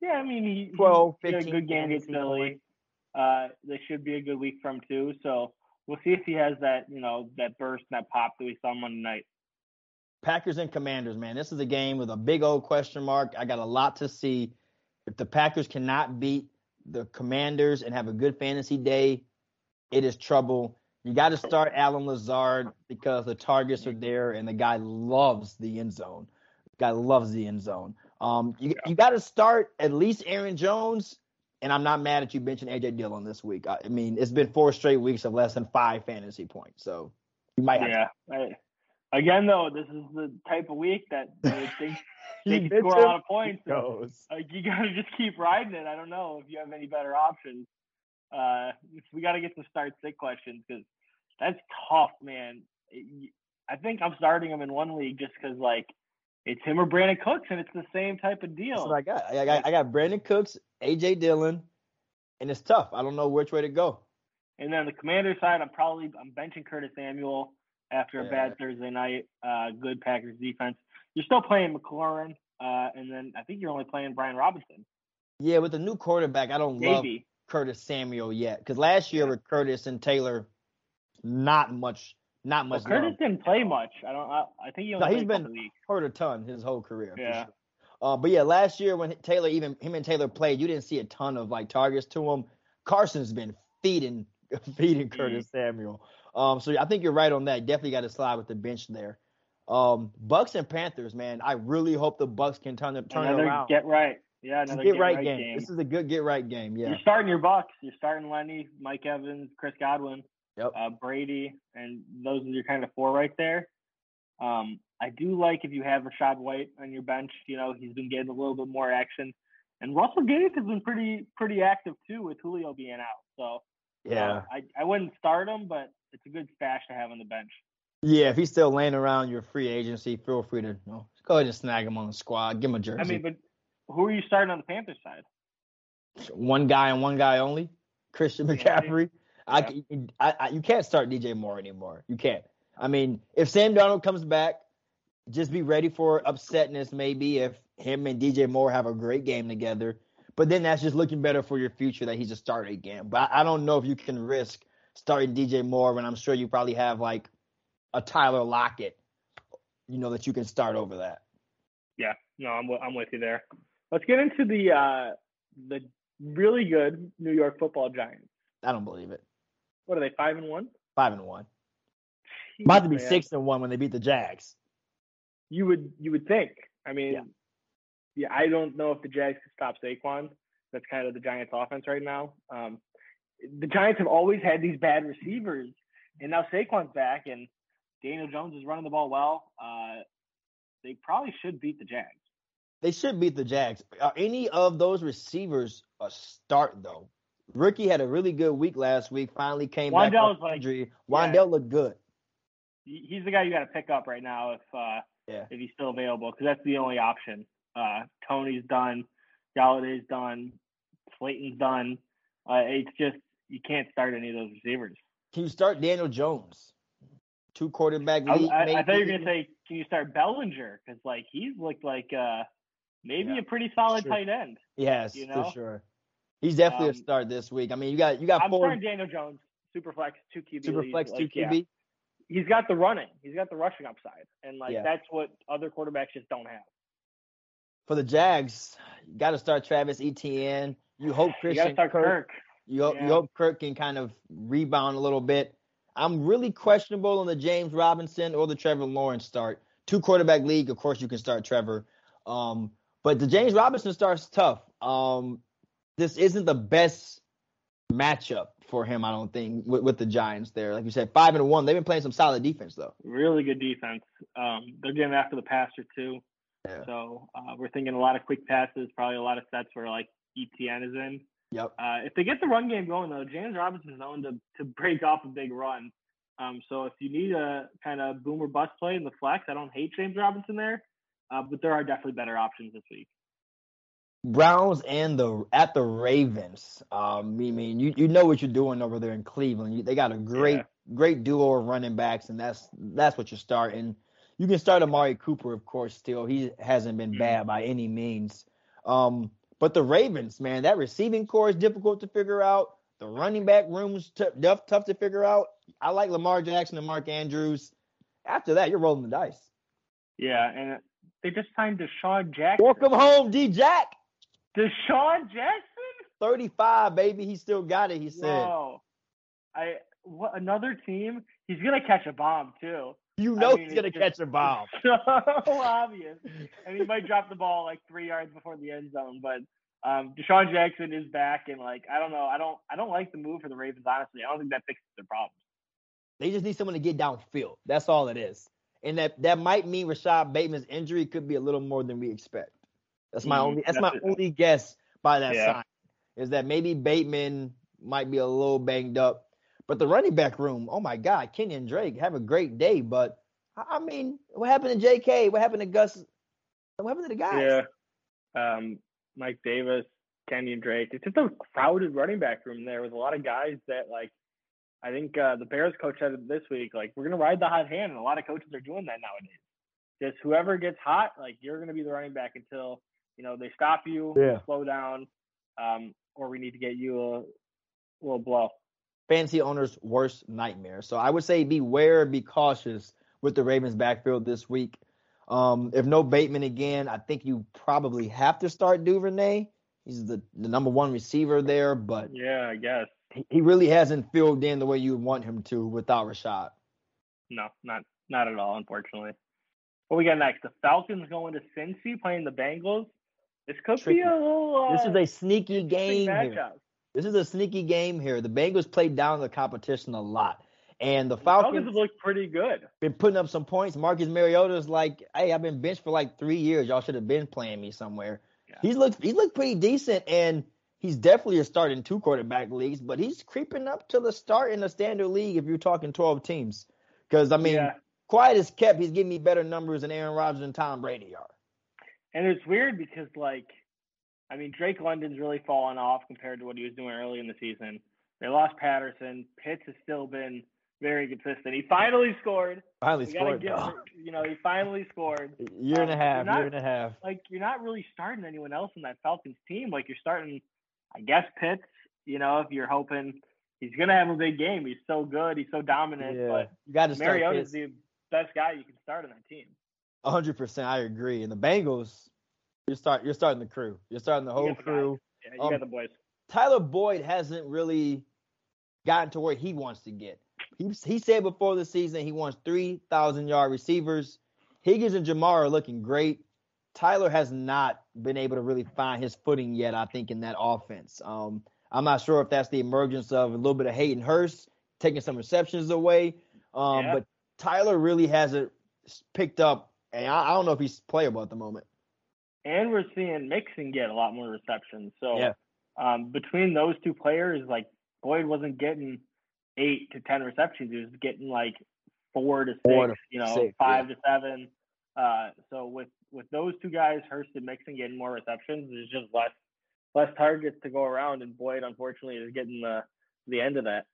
[SPEAKER 2] Yeah, I mean, he,
[SPEAKER 1] 12,
[SPEAKER 2] he had a good game against
[SPEAKER 1] 17
[SPEAKER 2] Philly. Uh, this should be a good week from too. So we'll see if he has that, you know, that burst, that pop that we saw Monday night.
[SPEAKER 1] Packers and Commanders, man. This is a game with a big old question mark. I got a lot to see. If the Packers cannot beat the Commanders and have a good fantasy day, it is trouble. You got to start Allen Lazard because the targets are there and the guy loves the end zone. The guy loves the end zone. Um, you you got to start at least Aaron Jones. And I'm not mad at you benching AJ Dillon this week. I, I mean, it's been four straight weeks of less than five fantasy points, so you might have.
[SPEAKER 2] Yeah. I, again, though, this is the type of week that you would think they can score a lot of points. Like you gotta just keep riding it. I don't know if you have any better options. Uh, we got to get some start sick questions because that's tough, man. I think I'm starting him in one league just because like it's him or Brandin Cooks, and it's the same type of
[SPEAKER 1] That's
[SPEAKER 2] deal.
[SPEAKER 1] what I got. I got, I got Brandin Cooks, AJ Dillon, and it's tough. I don't know which way to go.
[SPEAKER 2] And then the commander side, I'm probably I'm benching Curtis Samuel after a
[SPEAKER 1] Yeah.
[SPEAKER 2] bad Thursday night. Uh, good Packers defense. You're still playing McLaurin, uh, and then I think you're only playing Brian Robinson.
[SPEAKER 1] Yeah, with the new quarterback, I don't love Curtis Samuel yet because last year with Curtis and Taylor, not much, not
[SPEAKER 2] Well,
[SPEAKER 1] much.
[SPEAKER 2] Curtis didn't play much. I don't. I, I think he
[SPEAKER 1] No,
[SPEAKER 2] only
[SPEAKER 1] he's been- hurt a ton his whole career. for
[SPEAKER 2] Yeah.
[SPEAKER 1] sure. Uh, but yeah, last year when Taylor, even him and Taylor played, you didn't see a ton of like targets to him. Carson's been feeding, feeding
[SPEAKER 2] Mm-hmm.
[SPEAKER 1] Curtis Samuel. Um, so I think you're right on that. Definitely got to slide with the bench there. Um, Bucs and Panthers, man. I really hope the Bucs can turn it, turn it around.
[SPEAKER 2] get right. Yeah, another
[SPEAKER 1] get right game. This is a good get right game. Yeah.
[SPEAKER 2] You're starting your Bucs. You're starting Lenny, Mike Evans, Chris Godwin,
[SPEAKER 1] Yep.
[SPEAKER 2] uh, Brady, and those are your kind of four right there. Um, I do like if you have Rachaad White on your bench. You know he's been getting a little bit more action, and Russell Gage has been pretty pretty active too with Julio being out. So
[SPEAKER 1] Yeah.
[SPEAKER 2] uh, I I wouldn't start him, but it's a good stash to have on the bench.
[SPEAKER 1] Yeah. If he's still laying around your free agency, feel free to you know, go ahead and snag him on the squad. Give him a jersey.
[SPEAKER 2] I mean, but who are you starting on the Panthers side?
[SPEAKER 1] one guy and one guy only. Christian. McCaffrey. I, I, I, you can't start DJ Moore anymore. You can't. I mean, if Sam Darnold comes back, just be ready for upsetness maybe if him and DJ Moore have a great game together. But then that's just looking better for your future that he's a starter again. But I don't know if you can risk starting DJ Moore when I'm sure you probably have like a Tyler Lockett, you know, that you can start over that.
[SPEAKER 2] Yeah, no, I'm I'm with you there. Let's get into the uh the really good New York Football Giants.
[SPEAKER 1] I don't believe it.
[SPEAKER 2] What are they? Five and one.
[SPEAKER 1] Five and one. Jeez, About to be man. six and one when they beat the Jags.
[SPEAKER 2] You would you would think. I mean, yeah. yeah, I don't know if the Jags can stop Saquon. That's kind of the Giants' offense right now. Um, the Giants have always had these bad receivers, and now Saquon's back, and Daniel Jones is running the ball well. Uh, they probably should beat the Jags.
[SPEAKER 1] They should beat the Jags. Are any of those receivers a start though? Ricky had a really good week last week. Finally came back from injury. Like, Wan'Dale yeah. looked good.
[SPEAKER 2] He's the guy you got to pick up right now if uh, yeah. if he's still available because that's the only option. Uh, Toney's done, Golladay's done, Slayton's done. Uh, it's just you can't start any of those receivers.
[SPEAKER 1] Can you start Daniel Jones? Two quarterback league.
[SPEAKER 2] I, I, I thought you were gonna say, can you start Bellinger? Because like he's looked like uh, maybe yeah, a pretty solid tight end.
[SPEAKER 1] Yes, you know? for sure. He's definitely um, a start this week. I mean, you got you got
[SPEAKER 2] I'm
[SPEAKER 1] four.
[SPEAKER 2] starting Daniel Jones, super flex, two QB.
[SPEAKER 1] Super flex, two QB. Yeah.
[SPEAKER 2] He's got the running. He's got the rushing upside, and like yeah. that's what other quarterbacks just don't have.
[SPEAKER 1] For the Jags, you got to start Travis Etienne. You hope Christian
[SPEAKER 2] you Kirk, Kirk.
[SPEAKER 1] You hope, yeah. you hope Kirk can kind of rebound a little bit. I'm really questionable on the James Robinson or the Trevor Lawrence start. Two quarterback league, of course, you can start Trevor. Um, but the James Robinson start's tough. Um, this isn't the best matchup for him, I don't think, with, with, the Giants there. Like you said, five and one. They've been playing some solid defense though.
[SPEAKER 2] Really good defense. Um, they're getting after the passer too. Yeah. So uh, we're thinking a lot of quick passes, probably a lot of sets where like Etienne is in.
[SPEAKER 1] Yep.
[SPEAKER 2] Uh, if they get the run game going though, James Robinson is known to to break off a big run. Um, so if you need a kind of boomer bust play in the flex, I don't hate James Robinson there, uh, but there are definitely better options this week.
[SPEAKER 1] Browns and the at the Ravens. Um, I mean, you you know what you're doing over there in Cleveland. You, they got a great yeah. great duo of running backs, and that's that's what you're starting. You can start Amari Cooper, of course. Still, he hasn't been mm-hmm. bad by any means. Um, but the Ravens, man, that receiving core is difficult to figure out. The running back room's t- tough, tough to figure out. I like Lamar Jackson and Mark Andrews. After that, you're rolling the dice.
[SPEAKER 2] Yeah, and they just signed DeSean Jackson.
[SPEAKER 1] Welcome home, D Jack.
[SPEAKER 2] DeSean Jackson?
[SPEAKER 1] 35, baby. He still got it, he said.
[SPEAKER 2] Whoa. I what another team? He's gonna catch a bomb too.
[SPEAKER 1] You know I mean, he's gonna catch a bomb.
[SPEAKER 2] So obvious. and he might drop the ball like three yards before the end zone, but um, DeSean Jackson is back, and like I don't know, I don't, I don't like the move for the Ravens. Honestly, I don't think that fixes their problems.
[SPEAKER 1] They just need someone to get downfield. That's all it is, and that that might mean Rashod Bateman's injury could be a little more than we expect. That's my mm-hmm. only. That's, that's my it. only guess by that yeah. sign is that maybe Bateman might be a little banged up. But the running back room, oh my God, Kenyan Drake have a great day. But I mean, what happened to J.K.? What happened to Gus? What happened to the guys?
[SPEAKER 2] Yeah, um, Mike Davis, Kenyan Drake. It's just a crowded running back room there with a lot of guys that like. I think uh, the Bears coach said it this week. Like we're gonna ride the hot hand, and a lot of coaches are doing that nowadays. Just whoever gets hot, like you're gonna be the running back until you know they stop you, yeah. slow down, um, or we need to get you a little blow.
[SPEAKER 1] Fancy owner's worst nightmare. So I would say beware, be cautious with the Ravens backfield this week. Um, if no Bateman again, I think you probably have to start Duvernay. He's the, the number one receiver there, but
[SPEAKER 2] yeah, I guess
[SPEAKER 1] he, he really hasn't filled in the way you would want him to without Rashod.
[SPEAKER 2] No, not not at all, unfortunately. What we got next? The Falcons going to Cincy playing the Bengals. This could Tricky. be a little. Uh,
[SPEAKER 1] this is a sneaky game here. This is a sneaky game here. The Bengals played down the competition a lot. And the Falcons,
[SPEAKER 2] Falcons look pretty good.
[SPEAKER 1] Been putting up some points. Marcus Mariota's like, hey, I've been benched for like three years. Y'all should have been playing me somewhere. Yeah. He's looked he's looked pretty decent, and he's definitely a start in two quarterback leagues. But he's creeping up to the start in the standard league if you're talking twelve teams. Because I mean, yeah. quiet as kept, he's giving me better numbers than Aaron Rodgers and Tom Brady are.
[SPEAKER 2] And it's weird because like, I mean, Drake London's really fallen off compared to what he was doing early in the season. They lost Patterson. Pitts has still been very consistent. He finally scored.
[SPEAKER 1] Finally scored.
[SPEAKER 2] Give, you know, he finally scored.
[SPEAKER 1] Year and a
[SPEAKER 2] Um,
[SPEAKER 1] half.
[SPEAKER 2] not-
[SPEAKER 1] year and a half.
[SPEAKER 2] Like you're not really starting anyone else in that Falcons team. Like you're starting, I guess Pitts. You know, if you're hoping he's gonna have a big game. He's so good. He's so dominant.
[SPEAKER 1] Yeah,
[SPEAKER 2] But
[SPEAKER 1] you got to start.
[SPEAKER 2] Mariota's the best guy you can start on that team.
[SPEAKER 1] Hundred percent. I agree. And the Bengals, you're start. You're starting the crew. You're starting the whole
[SPEAKER 2] the guys.
[SPEAKER 1] crew.
[SPEAKER 2] Yeah, you
[SPEAKER 1] Um,
[SPEAKER 2] got the boys.
[SPEAKER 1] Tyler Boyd hasn't really gotten to where he wants to get. He he said before the season he wants three thousand yard receivers. Higgins and Ja'Marr are looking great. Tyler has not been able to really find his footing yet. I think in that offense. Um, I'm not sure if that's the emergence of a little bit of Hayden Hurst taking some receptions away. Um,
[SPEAKER 2] Yeah.
[SPEAKER 1] but Tyler really hasn't picked up, and I, I don't know if he's playable at the moment.
[SPEAKER 2] And we're seeing Mixon get a lot more receptions. So
[SPEAKER 1] Yeah.
[SPEAKER 2] um, between those two players, like Boyd wasn't getting eight to ten receptions. He was getting like four to six,
[SPEAKER 1] Four to
[SPEAKER 2] you know,
[SPEAKER 1] six,
[SPEAKER 2] five to seven. Uh, so with with those two guys, Hurst and Mixon getting more receptions, there's just less less targets to go around, and Boyd unfortunately is getting the the end of that.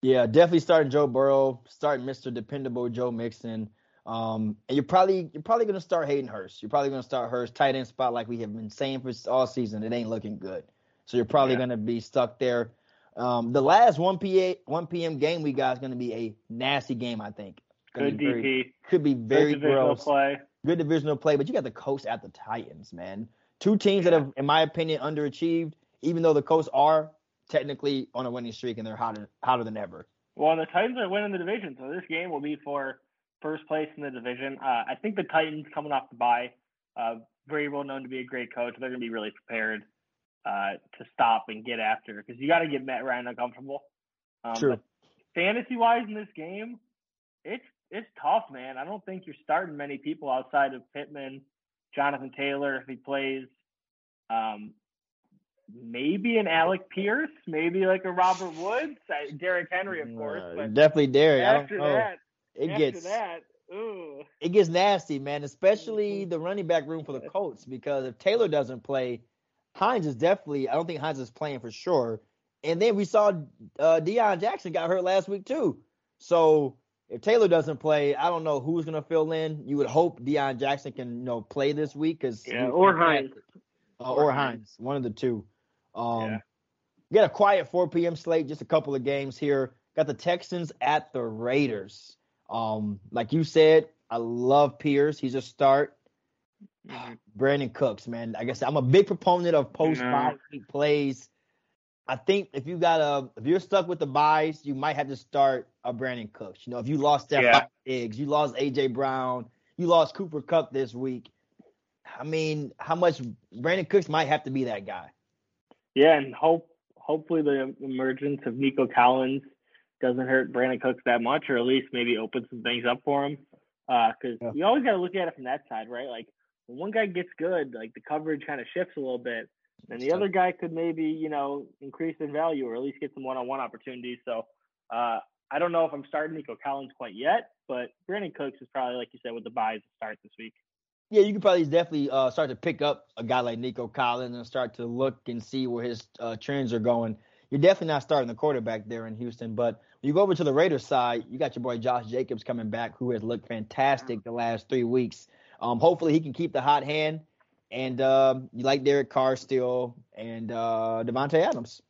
[SPEAKER 1] Yeah, definitely starting Joe Burrow, starting Mr. Dependable Joe Mixon. Um, and you're probably you're probably gonna start hating Hurst. You're probably gonna start Hurst tight end spot like we have been saying for all season. It ain't looking good, so you're probably
[SPEAKER 2] Yeah.
[SPEAKER 1] gonna be stuck there. Um, the last one p 1 p.m. game we got is gonna be a nasty game. I think.
[SPEAKER 2] Good
[SPEAKER 1] be very- could be
[SPEAKER 2] good
[SPEAKER 1] very
[SPEAKER 2] divisional
[SPEAKER 1] gross.
[SPEAKER 2] play.
[SPEAKER 1] Good divisional play, but you got the Colts at the Titans, man. Two teams that have, in my opinion, underachieved. Even though the Colts are technically on a winning streak and they're hotter hotter than ever.
[SPEAKER 2] Well, the Titans are winning the division, so this game will be for first place in the division. Uh, I think the Titans coming off the bye, uh, very well known to be a great coach. They're going to be really prepared uh, to stop and get after because you got to get Matt Ryan uncomfortable. Um,
[SPEAKER 1] True.
[SPEAKER 2] Fantasy wise in this game, it's it's tough, man. I don't think you're starting many people outside of Pittman, Jonathan Taylor if he plays. Um, maybe an Alec Pierce, maybe like a Robert Woods, uh, Derrick Henry, of course.
[SPEAKER 1] Uh, definitely Derrick.
[SPEAKER 2] After that,
[SPEAKER 1] it
[SPEAKER 2] after
[SPEAKER 1] gets
[SPEAKER 2] that, ooh,
[SPEAKER 1] it gets nasty, man. Especially
[SPEAKER 2] Mm-hmm.
[SPEAKER 1] the running back room for the Colts because if Taylor doesn't play, Hines is definitely. I don't think Hines is playing for sure. And then we saw uh, Deon Jackson got hurt last week too. So if Taylor doesn't play, I don't know who's gonna fill in. You would hope Deon Jackson can you know play this week because
[SPEAKER 2] yeah, or Hines.
[SPEAKER 1] uh,
[SPEAKER 2] Or
[SPEAKER 1] or
[SPEAKER 2] Hines.
[SPEAKER 1] Hines, one of the two. Um,
[SPEAKER 2] Yeah.
[SPEAKER 1] We got a quiet 4 p.m. slate, just a couple of games here. Got the Texans at the Raiders. Um, like you said, I love Pierce. He's a start.
[SPEAKER 2] Mhm.
[SPEAKER 1] Brandin Cooks, man. I guess I'm a big proponent of post bye week plays. I think if you got a if you're stuck with the buys, you might have to start a Brandin Cooks. You know, if you lost Stefon
[SPEAKER 2] Yeah.
[SPEAKER 1] Diggs, you lost AJ Brown, you lost Cooper Kupp this week. I mean, how much Brandin Cooks might have to be that guy.
[SPEAKER 2] Yeah, and hope hopefully the emergence of Nico Collins doesn't hurt Brandin Cooks that much, or at least maybe open some things up for him. Because
[SPEAKER 1] Yeah.
[SPEAKER 2] you always got to look at it from that side, right? Like when one guy gets good, like the coverage kind of shifts a little bit, and the other guy could maybe you know increase in value or at least get some one-on-one opportunities. So uh, I don't know if I'm starting Nico Collins quite yet, but Brandin Cooks is probably like you said with the buys to start this week.
[SPEAKER 1] Yeah, you can probably definitely uh, start to pick up a guy like Nico Collins and start to look and see where his uh, trends are going. You're definitely not starting the quarterback there in Houston, but you go over to the Raiders side, you got your boy Josh Jacobs coming back, who has looked fantastic the last three weeks. Um, hopefully, he can keep the hot hand, and um, you like Derek Carr still, and uh, Davante Adams.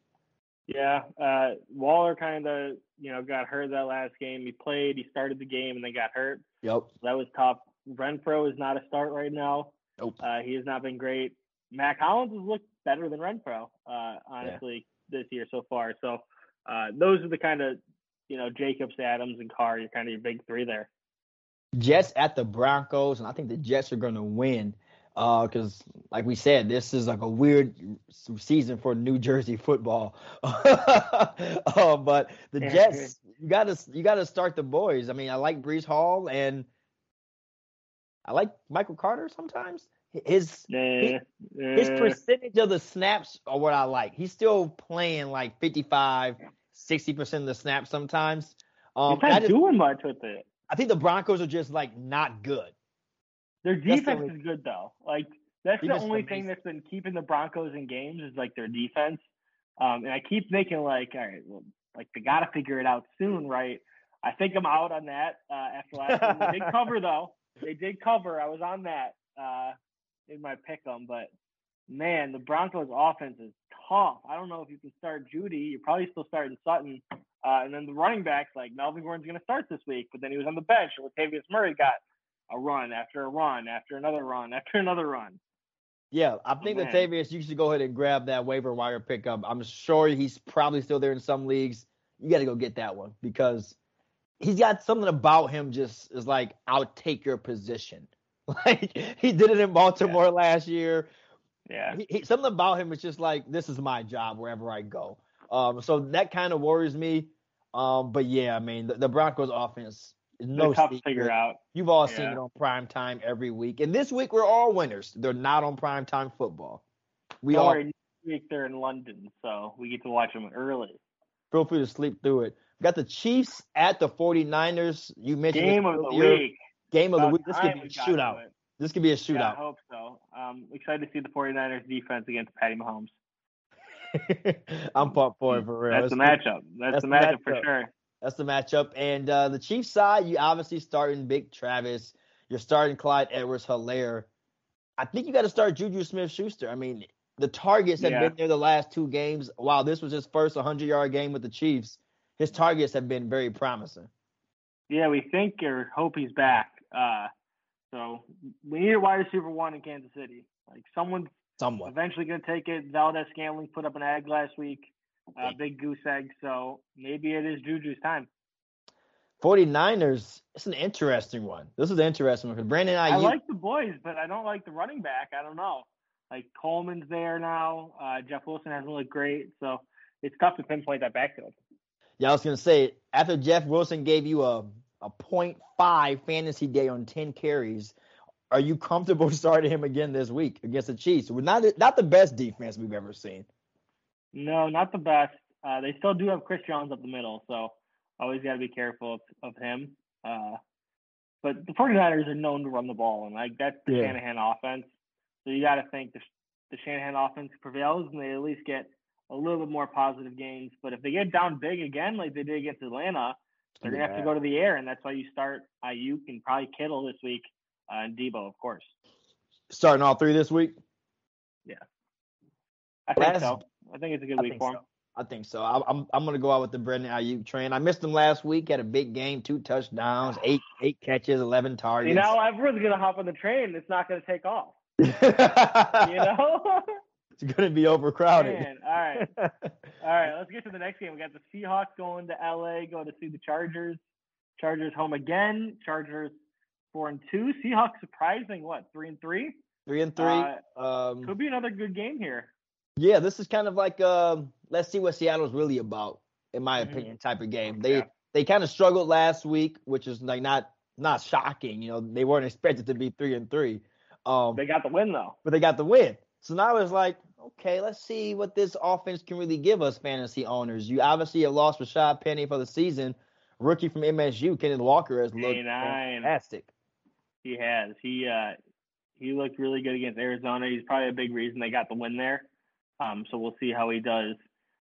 [SPEAKER 2] Yeah, uh, Waller kind of you know got hurt that last game. He played, he started the game, and then got hurt.
[SPEAKER 1] Yep.
[SPEAKER 2] So that was tough. Renfrow is not a start right now.
[SPEAKER 1] Nope.
[SPEAKER 2] Uh, he has not been great. Mack Hollins has looked better than Renfrow, uh, honestly, this year so far. So uh, those are the kind of you know Jacobs, Adams, and Carr. You're kind of your big three there.
[SPEAKER 1] Jets at the Broncos, and I think the Jets are going to win because, like we said, this is like a weird season for New Jersey football. uh, but the
[SPEAKER 2] Yeah,
[SPEAKER 1] Jets, you got to you got to start the boys. I mean, I like Breece Hall and I like Michael Carter sometimes. His
[SPEAKER 2] Nah,
[SPEAKER 1] his
[SPEAKER 2] nah.
[SPEAKER 1] percentage of the snaps are what I like. He's still playing like 55, 60% of the snaps sometimes. Um,
[SPEAKER 2] He's
[SPEAKER 1] I
[SPEAKER 2] not
[SPEAKER 1] just-
[SPEAKER 2] doing much with it.
[SPEAKER 1] I think the Broncos are just like not good.
[SPEAKER 2] Their
[SPEAKER 1] the
[SPEAKER 2] defense
[SPEAKER 1] only-
[SPEAKER 2] is good though. Like that's the only thing that's been keeping the Broncos in games is like their defense. Um, and I keep thinking like, all right, well, like they got to figure it out soon, right? I think I'm out on that uh, after last. They did cover though. They did cover. I was on that uh, in my pick 'em, but man, the Broncos offense is tough. I don't know if you can start Jeudy. You're probably still starting Sutton. Uh, and then the running backs, like Melvin Gordon's going to start this week, but then he was on the bench. And Latavius Murray got a run after a run after another run after another run.
[SPEAKER 1] Yeah, I think oh, Latavius, you should go ahead and grab that waiver wire pickup. I'm sure he's probably still there in some leagues. You got to go get that one because he's got something about him just is like, I'll take your position. Like he did it in Baltimore yeah. last year.
[SPEAKER 2] Yeah.
[SPEAKER 1] He, he, something about him is just like, this is my job wherever I go. Um, so that kind of worries me. Um, but yeah, I mean, the, the Broncos offense is no
[SPEAKER 2] tough to figure out.
[SPEAKER 1] You've all yeah. seen it on prime time every week. And this week we're all winners. They're not on prime time football.
[SPEAKER 2] We Don't all worry, week they're in London, so we get to watch them early.
[SPEAKER 1] Feel free to sleep through it. We got the Chiefs at the 49ers. You mentioned
[SPEAKER 2] game of the week.
[SPEAKER 1] Game of the week. This could be a shootout. This could be a shootout. Yeah, I
[SPEAKER 2] hope so. Um, excited to see the 49ers defense against Patty Mahomes.
[SPEAKER 1] I'm pumped for it for real.
[SPEAKER 2] That's, the matchup. That's, That's the matchup, matchup, for sure.
[SPEAKER 1] That's the matchup. And uh, the Chiefs side, you obviously starting Big Travis. You're starting Clyde Edwards Helaire. I think you got to start Juju Smith Schuster. I mean, the targets have yeah. been there the last two games. While this was his first 100 yard game with the Chiefs, his targets have been very promising.
[SPEAKER 2] Yeah, we think or hope he's back. Uh, so we need a wide receiver one in Kansas City. Like someone's
[SPEAKER 1] Someone.
[SPEAKER 2] Eventually going to take it. Valdes Scantling put up an egg last week, uh, big goose egg. So maybe it is Juju's time.
[SPEAKER 1] 49ers, it's an interesting one. This is an interesting one because Brandon
[SPEAKER 2] I, I like the boys, but I don't like the running back. I don't know. Like Coleman's there now. Uh, Jeff Wilson hasn't looked great, so it's tough to pinpoint that backfield.
[SPEAKER 1] Yeah, I was gonna say after Jeff Wilson gave you a a 0.5 fantasy day on 10 carries, are you comfortable starting him again this week against the Chiefs? We're not not the best defense we've ever seen.
[SPEAKER 2] No, not the best. Uh, they still do have Chris Jones up the middle, so always got to be careful of, of him. Uh, but the 49ers are known to run the ball, and like that's the yeah. Shanahan offense. So you got to think the, the Shanahan offense prevails, and they at least get a little bit more positive gains. But if they get down big again, like they did against Atlanta, they're gonna have to go to the air, and that's why you start Aiyuk and probably Kittle this week uh, and Deebo, of course.
[SPEAKER 1] Starting all three this week.
[SPEAKER 2] Yeah, I think last, so. I think it's a good I week for him.
[SPEAKER 1] I think so. I, I'm I'm gonna go out with the Brandon Aiyuk train. I missed him last week. Had a big game, two touchdowns, eight eight catches, eleven targets.
[SPEAKER 2] You know, everyone's gonna hop on the train. It's not gonna take off. you know.
[SPEAKER 1] it's gonna be overcrowded.
[SPEAKER 2] Man, all right, all right. Let's get to the next game. We got the Seahawks going to LA, going to see the Chargers. Chargers home again. Chargers four and two. Seahawks surprising what three and three.
[SPEAKER 1] Three and three. Uh, um,
[SPEAKER 2] could be another good game here.
[SPEAKER 1] Yeah, this is kind of like uh, let's see what Seattle's really about, in my mm-hmm. opinion, type of game. They yeah. they kind of struggled last week, which is like not not shocking. You know, they weren't expected to be three and three. Um,
[SPEAKER 2] they got the win though.
[SPEAKER 1] But they got the win. So now it's like, okay, let's see what this offense can really give us, fantasy owners. You obviously have lost Rashaad Penny for the season. Rookie from MSU, Kenneth Walker has looked fantastic.
[SPEAKER 2] He has. He uh, he looked really good against Arizona. He's probably a big reason they got the win there. Um, so we'll see how he does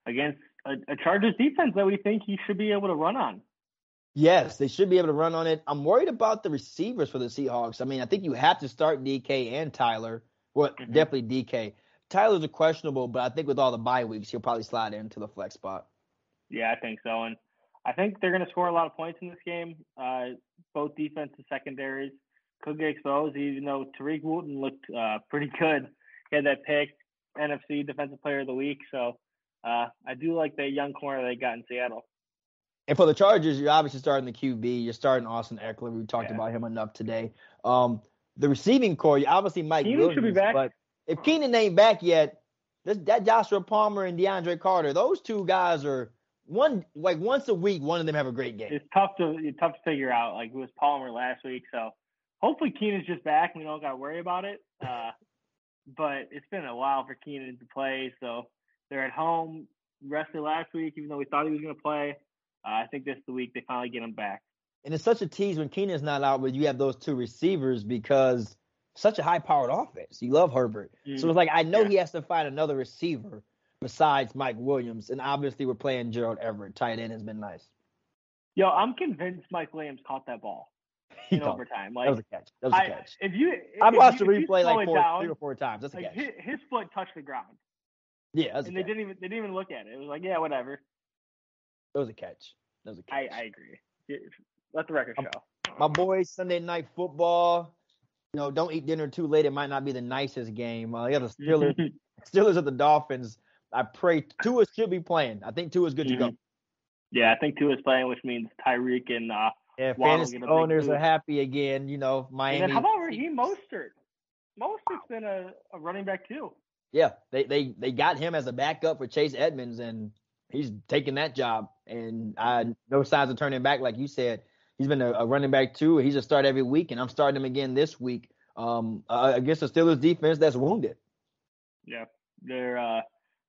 [SPEAKER 2] against a, a Chargers defense that we think he should be able to run on.
[SPEAKER 1] Yes, they should be able to run on it. I'm worried about the receivers for the Seahawks. I mean, I think you have to start DK and Tyler. Well, mm-hmm. definitely DK. Tyler's a questionable, but I think with all the bye weeks, he'll probably slide into the flex spot.
[SPEAKER 2] Yeah, I think so. And I think they're going to score a lot of points in this game. Uh, both defensive secondaries could get exposed, even though Tariq Woolen looked uh, pretty good. He had that pick, NFC Defensive Player of the Week. So uh, I do like that young corner they got in Seattle.
[SPEAKER 1] And for the Chargers, you're obviously starting the QB. You're starting Austin Ekeler. We talked yeah. about him enough today. Um, the receiving core, you obviously Mike
[SPEAKER 2] Keenan Williams, should be back.
[SPEAKER 1] but if Keenan ain't back yet, this, that Joshua Palmer and DeAndre Carter, those two guys are one like once a week. One of them have a great game.
[SPEAKER 2] It's tough to it's tough to figure out. Like it was Palmer last week, so hopefully Keenan's just back. And we don't got to worry about it. Uh, but it's been a while for Keenan to play, so they're at home. Rested last week, even though we thought he was going to play. Uh, I think this is the week they finally get him back.
[SPEAKER 1] And it's such a tease when Keenan's not out, but you have those two receivers because such a high powered offense. You love Herbert. Mm-hmm. So it's like I know yeah. he has to find another receiver besides Mike Williams. And obviously we're playing Gerald Everett. Tight end has been nice.
[SPEAKER 2] Yo, I'm convinced Mike Williams caught that ball in overtime. Like
[SPEAKER 1] that was a catch. That was a
[SPEAKER 2] I,
[SPEAKER 1] catch.
[SPEAKER 2] if you,
[SPEAKER 1] I
[SPEAKER 2] if
[SPEAKER 1] watched
[SPEAKER 2] you,
[SPEAKER 1] the replay like four,
[SPEAKER 2] down,
[SPEAKER 1] three or four times. That's a
[SPEAKER 2] like
[SPEAKER 1] catch.
[SPEAKER 2] his, his foot touched the ground,
[SPEAKER 1] yeah,
[SPEAKER 2] and they
[SPEAKER 1] catch.
[SPEAKER 2] didn't even they didn't even look at it. It was like, yeah, whatever.
[SPEAKER 1] That was a catch. That was a
[SPEAKER 2] I
[SPEAKER 1] catch.
[SPEAKER 2] I I agree. Let the record
[SPEAKER 1] Um,
[SPEAKER 2] show.
[SPEAKER 1] My boy, Sunday night football. You know, don't eat dinner too late. It might not be the nicest game. Uh, you got the Steelers, Steelers at the Dolphins. I pray Tua should be playing. I think Tua's good to go.
[SPEAKER 2] Mhm. Yeah, I think Tua is playing, which means Tyreek and uh,
[SPEAKER 1] Yeah,
[SPEAKER 2] Waddle
[SPEAKER 1] fantasy
[SPEAKER 2] get a
[SPEAKER 1] owners are happy again. You know,
[SPEAKER 2] and
[SPEAKER 1] Miami.
[SPEAKER 2] then how about Raheem Mostert? Mostert's been a, a running back too.
[SPEAKER 1] Yeah, they, they they got him as a backup for Chase Edmonds, and he's taking that job. And I no signs of turning back, like you said. He's been a, a running back too. He's a start every week, and I'm starting him again this week um, uh, against the Steelers defense that's wounded.
[SPEAKER 2] Yeah, they're uh,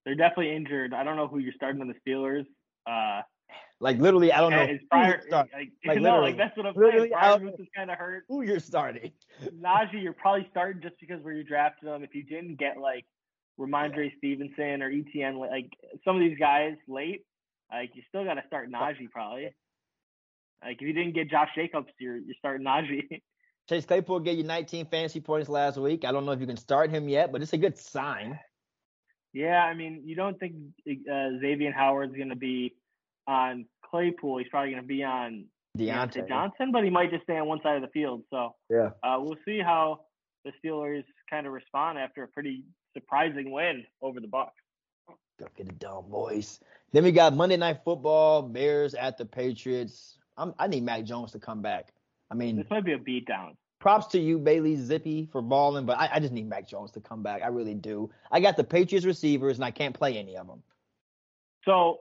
[SPEAKER 2] they're definitely injured. I don't know who you're starting on the Steelers. Uh,
[SPEAKER 1] Like literally, I don't know
[SPEAKER 2] it's prior, like,
[SPEAKER 1] Like,
[SPEAKER 2] no,
[SPEAKER 1] literally.
[SPEAKER 2] like that's what I'm
[SPEAKER 1] Literally,
[SPEAKER 2] saying. Moose is kind of hurt.
[SPEAKER 1] who you're starting.
[SPEAKER 2] Najee, you're probably starting just because where you drafted him. If you didn't get like Rhamondre Stevenson or Etienne, like some of these guys late, like you still got to start Najee probably. Like if you didn't get Josh Jacobs, you're you're starting Najee.
[SPEAKER 1] Chase Claypool gave you 19 fantasy points last week. I don't know if you can start him yet, but it's a good sign.
[SPEAKER 2] yeah, I mean, you don't think uh, Xavier Howard's going to be on Claypool? He's probably going to be on
[SPEAKER 1] Diontae.
[SPEAKER 2] Diontae Johnson, but he might just stay on one side of the field. So
[SPEAKER 1] Yeah.
[SPEAKER 2] uh, we'll see how the Steelers kind of respond after a pretty surprising win over the Bucs.
[SPEAKER 1] Go get it done, boys. Then we got Monday Night Football, Bears at the Patriots. I'm, I need Mac Jones to come back. I mean,
[SPEAKER 2] This might be a beatdown.
[SPEAKER 1] props to you, Bailey Zappe, for balling, but I, I just need Mac Jones to come back. I really do. I got the Patriots receivers, and I can't play any of them.
[SPEAKER 2] So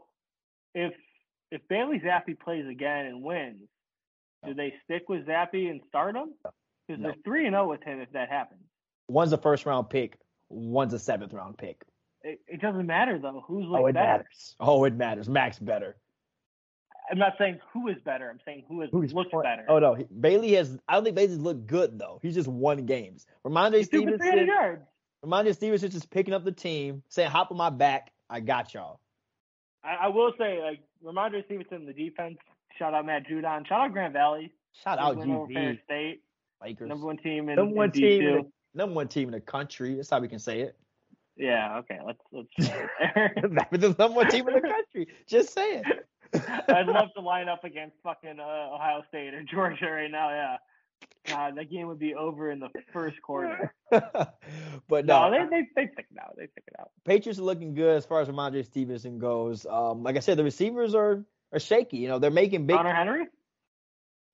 [SPEAKER 2] if if Bailey Zappe plays again and wins, do they stick with Zappe and start him? Because
[SPEAKER 1] No.
[SPEAKER 2] they're three and zero with him if that happens.
[SPEAKER 1] One's a first round pick, one's a seventh round pick.
[SPEAKER 2] It, it doesn't matter though. Who's like
[SPEAKER 1] oh, it
[SPEAKER 2] better?
[SPEAKER 1] matters. Oh, it matters. Mac's better.
[SPEAKER 2] I'm not saying who is better. I'm saying who is
[SPEAKER 1] Who's
[SPEAKER 2] looks
[SPEAKER 1] playing-
[SPEAKER 2] better.
[SPEAKER 1] Oh no, he- Bailey has. I don't think Bailey's looked good though. He's just won games. Rhamondre
[SPEAKER 2] He threw for 300
[SPEAKER 1] Stevenson.
[SPEAKER 2] yards.
[SPEAKER 1] Rhamondre Stevenson just picking up the team, saying, "Hop on my back. I got y'all."
[SPEAKER 2] I, I will say, like Rhamondre Stevenson, the defense. Shout out Matt Judon. Shout out Grand Valley.
[SPEAKER 1] Shout out
[SPEAKER 2] win over Ferris
[SPEAKER 1] GV
[SPEAKER 2] State,
[SPEAKER 1] Lakers.
[SPEAKER 2] number one team in,
[SPEAKER 1] Number one
[SPEAKER 2] in
[SPEAKER 1] team in the- Number one team in the country. That's how we can say it.
[SPEAKER 2] Yeah, okay. Let's let's.
[SPEAKER 1] The number one team in the country. Just say it.
[SPEAKER 2] I'd love to line up against fucking uh, Ohio State or Georgia right now. Yeah. God, that game would be over in the first quarter.
[SPEAKER 1] but
[SPEAKER 2] No,
[SPEAKER 1] no,
[SPEAKER 2] they they they stick it out. They stick it out.
[SPEAKER 1] Patriots are looking good as far as Rhamondre Stevenson goes. Um, like I said, the receivers are are shaky. You know, they're making big.
[SPEAKER 2] Connor Henry.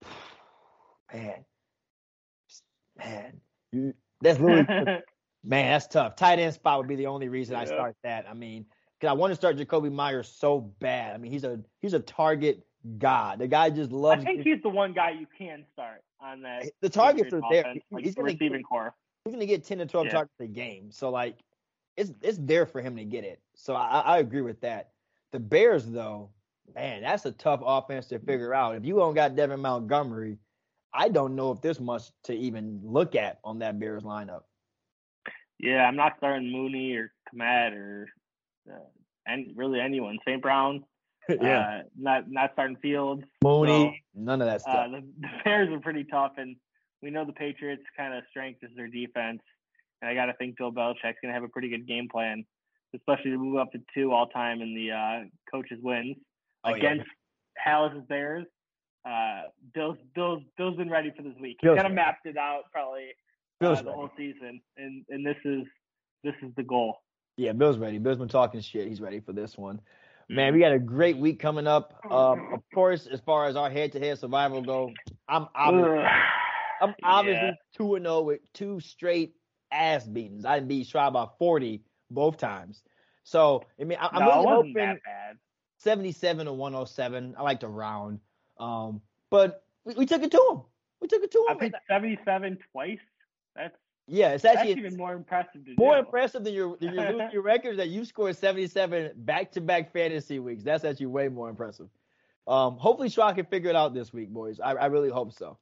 [SPEAKER 1] Man, man, you, that's literally man. That's tough. Tight end spot would be the only reason I start that. I mean, because I want to start Jakobi Meyers so bad. I mean, he's a he's a target god. The guy just loves.
[SPEAKER 2] I think he's the one guy you can start on that.
[SPEAKER 1] the targets are there.
[SPEAKER 2] offense, like
[SPEAKER 1] he's
[SPEAKER 2] the
[SPEAKER 1] gonna
[SPEAKER 2] receiving
[SPEAKER 1] get,
[SPEAKER 2] core.
[SPEAKER 1] he's gonna get ten to twelve
[SPEAKER 2] Yeah.
[SPEAKER 1] targets a game. So like, it's it's there for him to get it. So I, I agree with that. The Bears though, man, that's a tough offense to figure out. If you don't got Devin Montgomery, I don't know if there's much to even look at on that Bears lineup.
[SPEAKER 2] Yeah, I'm not starting Mooney or Kmet or and really anyone. St. Brown. Uh, not not starting Fields.
[SPEAKER 1] Mooney, none of that
[SPEAKER 2] Uh,
[SPEAKER 1] stuff.
[SPEAKER 2] the, the Bears are pretty tough, and we know the Patriots' kind of strength is their defense. And I got to think Bill Belichick's going to have a pretty good game plan, especially to move up to two all time in the uh, coaches' wins
[SPEAKER 1] Oh, yeah.
[SPEAKER 2] against Halas's Bears. Uh, Bill's Bill's Bill's been ready for this week. He kind of mapped it out probably uh, the
[SPEAKER 1] ready.
[SPEAKER 2] whole season, and and this is this is the goal.
[SPEAKER 1] Yeah, Bill's ready. Bill's been talking shit. He's ready for this one.
[SPEAKER 2] Mm-hmm.
[SPEAKER 1] Man, we got a great week coming up. Um, of course, as far as our head-to-head survival go, I'm obviously, I'm obviously
[SPEAKER 2] Yeah.
[SPEAKER 1] two and zero with two straight ass beatings. I beat Schwab by forty both times. So I mean, I, I'm
[SPEAKER 2] no,
[SPEAKER 1] really hoping 77 to 107. I like to round, um, but we, we took it to him. We took it to him.
[SPEAKER 2] I
[SPEAKER 1] him.
[SPEAKER 2] picked 77 twice. That's
[SPEAKER 1] yeah, it's
[SPEAKER 2] that's
[SPEAKER 1] actually
[SPEAKER 2] even more impressive
[SPEAKER 1] more
[SPEAKER 2] do.
[SPEAKER 1] impressive than your than your record that you scored 77 back-to-back fantasy weeks. That's actually way more impressive. Um, hopefully, Schwab can figure it out this week, boys. I, I really hope so.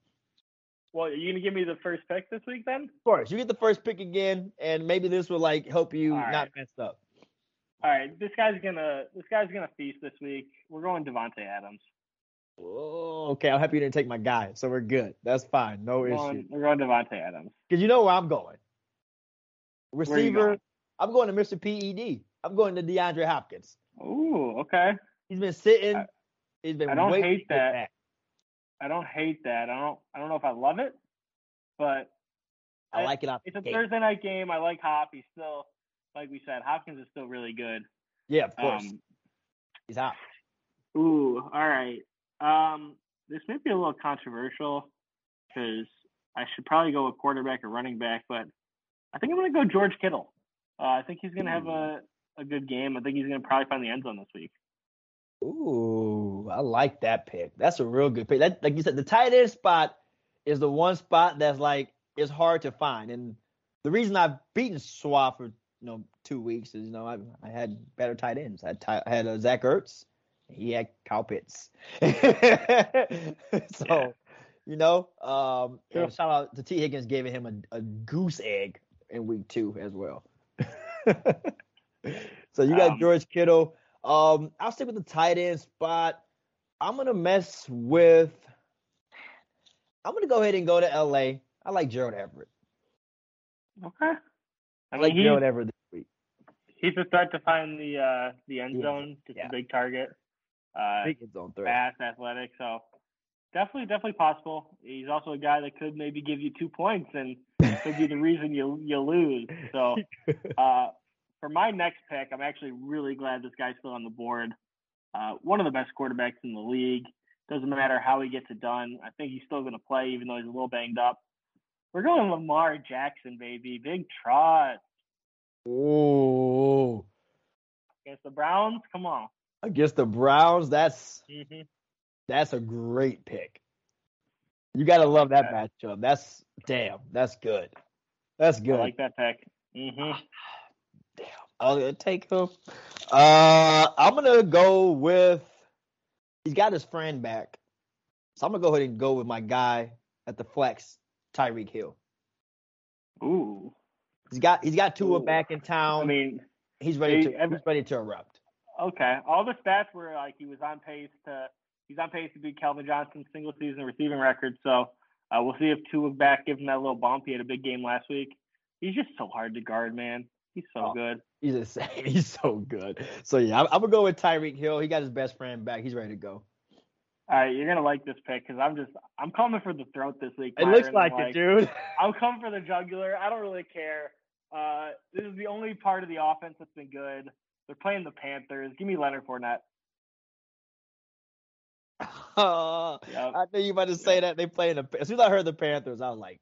[SPEAKER 2] Well, are you gonna give me the first pick this week then?
[SPEAKER 1] Of course, you get the first pick again, and maybe this will like help you
[SPEAKER 2] All
[SPEAKER 1] not mess up.
[SPEAKER 2] All right, this guy's gonna this guy's gonna feast this week. We're going Davante Adams.
[SPEAKER 1] Oh, okay, I'm happy you didn't take my guy, so we're good. That's fine. No
[SPEAKER 2] We're
[SPEAKER 1] issue.
[SPEAKER 2] we're going Davante Adams.
[SPEAKER 1] Because you know where I'm going. Receiver,
[SPEAKER 2] going?
[SPEAKER 1] I'm going to Mr. PED. I'm going to DeAndre Hopkins.
[SPEAKER 2] Ooh, okay.
[SPEAKER 1] He's been sitting.
[SPEAKER 2] I-
[SPEAKER 1] he's been
[SPEAKER 2] I don't hate that.
[SPEAKER 1] back.
[SPEAKER 2] I don't hate that. I don't. I don't know if I love it, but
[SPEAKER 1] I
[SPEAKER 2] I-
[SPEAKER 1] like it
[SPEAKER 2] it's a
[SPEAKER 1] gate.
[SPEAKER 2] Thursday night game. I like Hop. He's still, like we said, Hopkins is still really good.
[SPEAKER 1] Yeah, of course.
[SPEAKER 2] Um,
[SPEAKER 1] he's out.
[SPEAKER 2] Ooh, all right. Um, this may be a little controversial because I should probably go with quarterback or running back, but I think I'm going to go George Kittle. Uh, I think he's going to have a, a good game. I think he's going to probably find the end zone this week.
[SPEAKER 1] Ooh, I like that pick. That's a real good pick. That, like you said, the tight end spot is the one spot that's like it's hard to find. And the reason I've beaten Schwab for you know two weeks is you know I, I had better tight ends. I had, Ty, I had uh, Zach Ertz. He had Pitts. so
[SPEAKER 2] Yeah.
[SPEAKER 1] you know, um,
[SPEAKER 2] Sure.
[SPEAKER 1] shout out to Tee Higgins giving him a, a goose egg in week two as well. so you got
[SPEAKER 2] Um,
[SPEAKER 1] George Kittle. Um, I'll stick with the tight end spot. I'm gonna mess with. I'm gonna go ahead and go to LA. I like Gerald Everett.
[SPEAKER 2] Okay. I
[SPEAKER 1] like Gerald Everett this week.
[SPEAKER 2] he's a threat to find the uh, the end
[SPEAKER 1] Yeah.
[SPEAKER 2] zone. Just
[SPEAKER 1] Yeah.
[SPEAKER 2] a big target. Uh,
[SPEAKER 1] Big end zone threat.
[SPEAKER 2] fast, athletic. So definitely, definitely possible. He's also a guy that could maybe give you two points and could be the reason you you lose. So uh, for my next pick, I'm actually really glad this guy's still on the board. Uh, one of the best quarterbacks in the league. Doesn't matter how he gets it done. I think he's still going to play, even though he's a little banged up. We're going Lamar Jackson, baby. Big trot
[SPEAKER 1] Oh.
[SPEAKER 2] against the Browns. Come on.
[SPEAKER 1] Against the Browns, that's
[SPEAKER 2] hmm
[SPEAKER 1] that's a great pick. You gotta love that
[SPEAKER 2] that.
[SPEAKER 1] matchup. That's damn. That's good. That's good.
[SPEAKER 2] I like that pick. hmm
[SPEAKER 1] Damn. I'll take him. Uh, I'm gonna go with. He's got his friend back, so I'm gonna go ahead and go with my guy at the flex, Tyreek Hill.
[SPEAKER 2] Ooh.
[SPEAKER 1] He's got he's got Tua
[SPEAKER 2] Ooh.
[SPEAKER 1] back in town.
[SPEAKER 2] I mean,
[SPEAKER 1] he's ready to he's ready to erupt.
[SPEAKER 2] Okay. All the stats were like he was on pace to he's on pace to beat Calvin Johnson's single season receiving record. So uh, we'll see if Tua back gives him that little bump. He had a big game last week. He's just so hard to guard, man. He's so
[SPEAKER 1] Oh.
[SPEAKER 2] good.
[SPEAKER 1] He's insane. He's so good. So yeah, I'm, I'm gonna go with Tyreek Hill. He got his best friend back. He's ready to go.
[SPEAKER 2] All right, you're gonna like this pick because I'm just I'm coming for the throat this week.
[SPEAKER 1] It looks
[SPEAKER 2] Byron.
[SPEAKER 1] like it, dude.
[SPEAKER 2] I'm coming for the jugular. I don't really care. Uh, this is the only part of the offense that's been good. They're playing the Panthers. Give me Leonard Fournette.
[SPEAKER 1] Uh,
[SPEAKER 2] Yep.
[SPEAKER 1] I knew you were about to say that they play in the. As soon as I heard the Panthers, I was like,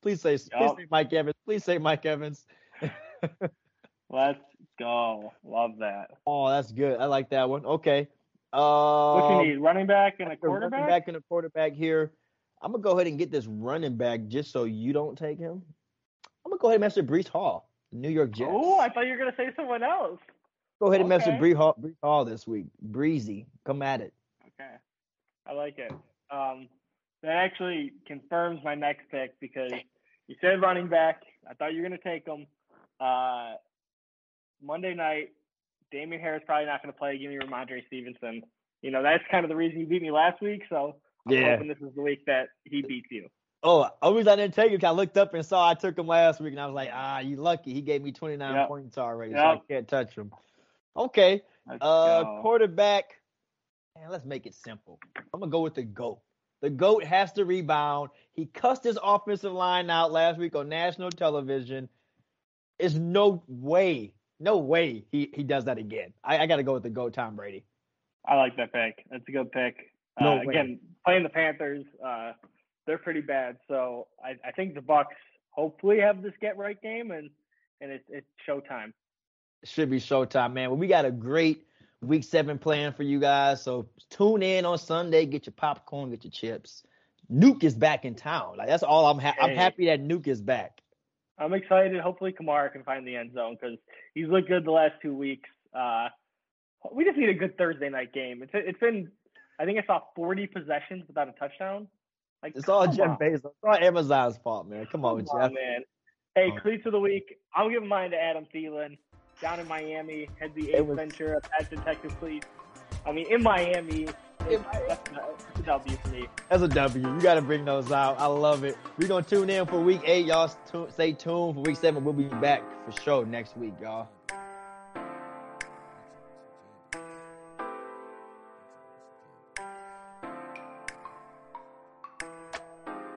[SPEAKER 1] "Please say, please say Mike Evans. Please say Mike Evans."
[SPEAKER 2] Let's go. Love that.
[SPEAKER 1] Oh, that's good. I like that one. Okay.
[SPEAKER 2] What
[SPEAKER 1] Uh,
[SPEAKER 2] you need? Running back and a quarterback.
[SPEAKER 1] running back and a quarterback here. I'm gonna go ahead and get this running back just so you don't take him. I'm gonna go ahead and mess with Breece Hall, New York Jets.
[SPEAKER 2] Oh, I thought you were gonna say someone else.
[SPEAKER 1] Go ahead and mess with
[SPEAKER 2] okay.
[SPEAKER 1] Breece Hall, Breece Hall this week. Breezy, come at it.
[SPEAKER 2] Okay, I like it. Um, that actually confirms my next pick because you said running back. I thought you were gonna take him. Uh, Monday night, Damien Harris probably not gonna play. Give me Rhamondre Stevenson. You know that's kind of the reason you beat me last week. So I'm
[SPEAKER 1] Yeah.
[SPEAKER 2] hoping this is the week that he beats you.
[SPEAKER 1] Oh, only reason I didn't take him I looked up and saw I took him last week, and I was like, ah, you lucky. He gave me 29
[SPEAKER 2] Yep.
[SPEAKER 1] points already, so I can't touch him. Okay,
[SPEAKER 2] Let's
[SPEAKER 1] uh,
[SPEAKER 2] go.
[SPEAKER 1] quarterback. Man, let's make it simple. I'm gonna go with the goat. The goat has to rebound. He cussed his offensive line out last week on national television. There's no way, no way he, he does that again. I, I got to go with the goat, Tom Brady.
[SPEAKER 2] I like that pick. That's a good pick.
[SPEAKER 1] No
[SPEAKER 2] uh, again, playing the Panthers, uh, they're pretty bad. So I, I think the Bucs hopefully have this get right game, and and it's it's showtime.
[SPEAKER 1] Should be showtime, man. Well, we got a great week seven plan for you guys. So tune in on Sunday, get your popcorn, get your chips. Nuke is back in town. Like that's all I'm ha- I'm happy that Nuke is back.
[SPEAKER 2] I'm excited. Hopefully, Kamara can find the end zone because he's looked good the last two weeks. Uh, we just need a good Thursday night game. It's it's been, I think I saw 40 possessions without a touchdown. Like
[SPEAKER 1] It's all Jeff. Bezos. It's all Amazon's fault, man. Come on,
[SPEAKER 2] Come
[SPEAKER 1] Jeff.
[SPEAKER 2] man. Hey,
[SPEAKER 1] Oh.
[SPEAKER 2] cleats of the week. I'm giving mine to Adam Thielen down in Miami. Had the
[SPEAKER 1] It
[SPEAKER 2] Ace
[SPEAKER 1] was-
[SPEAKER 2] Ventura, Pet Detective Cleats. I mean, in Miami, that's, that's a W for me.
[SPEAKER 1] That's a W. You got to bring those out. I love it. We're going to tune in for week eight. Y'all stay tuned for week seven. We'll be back for sure next week, y'all.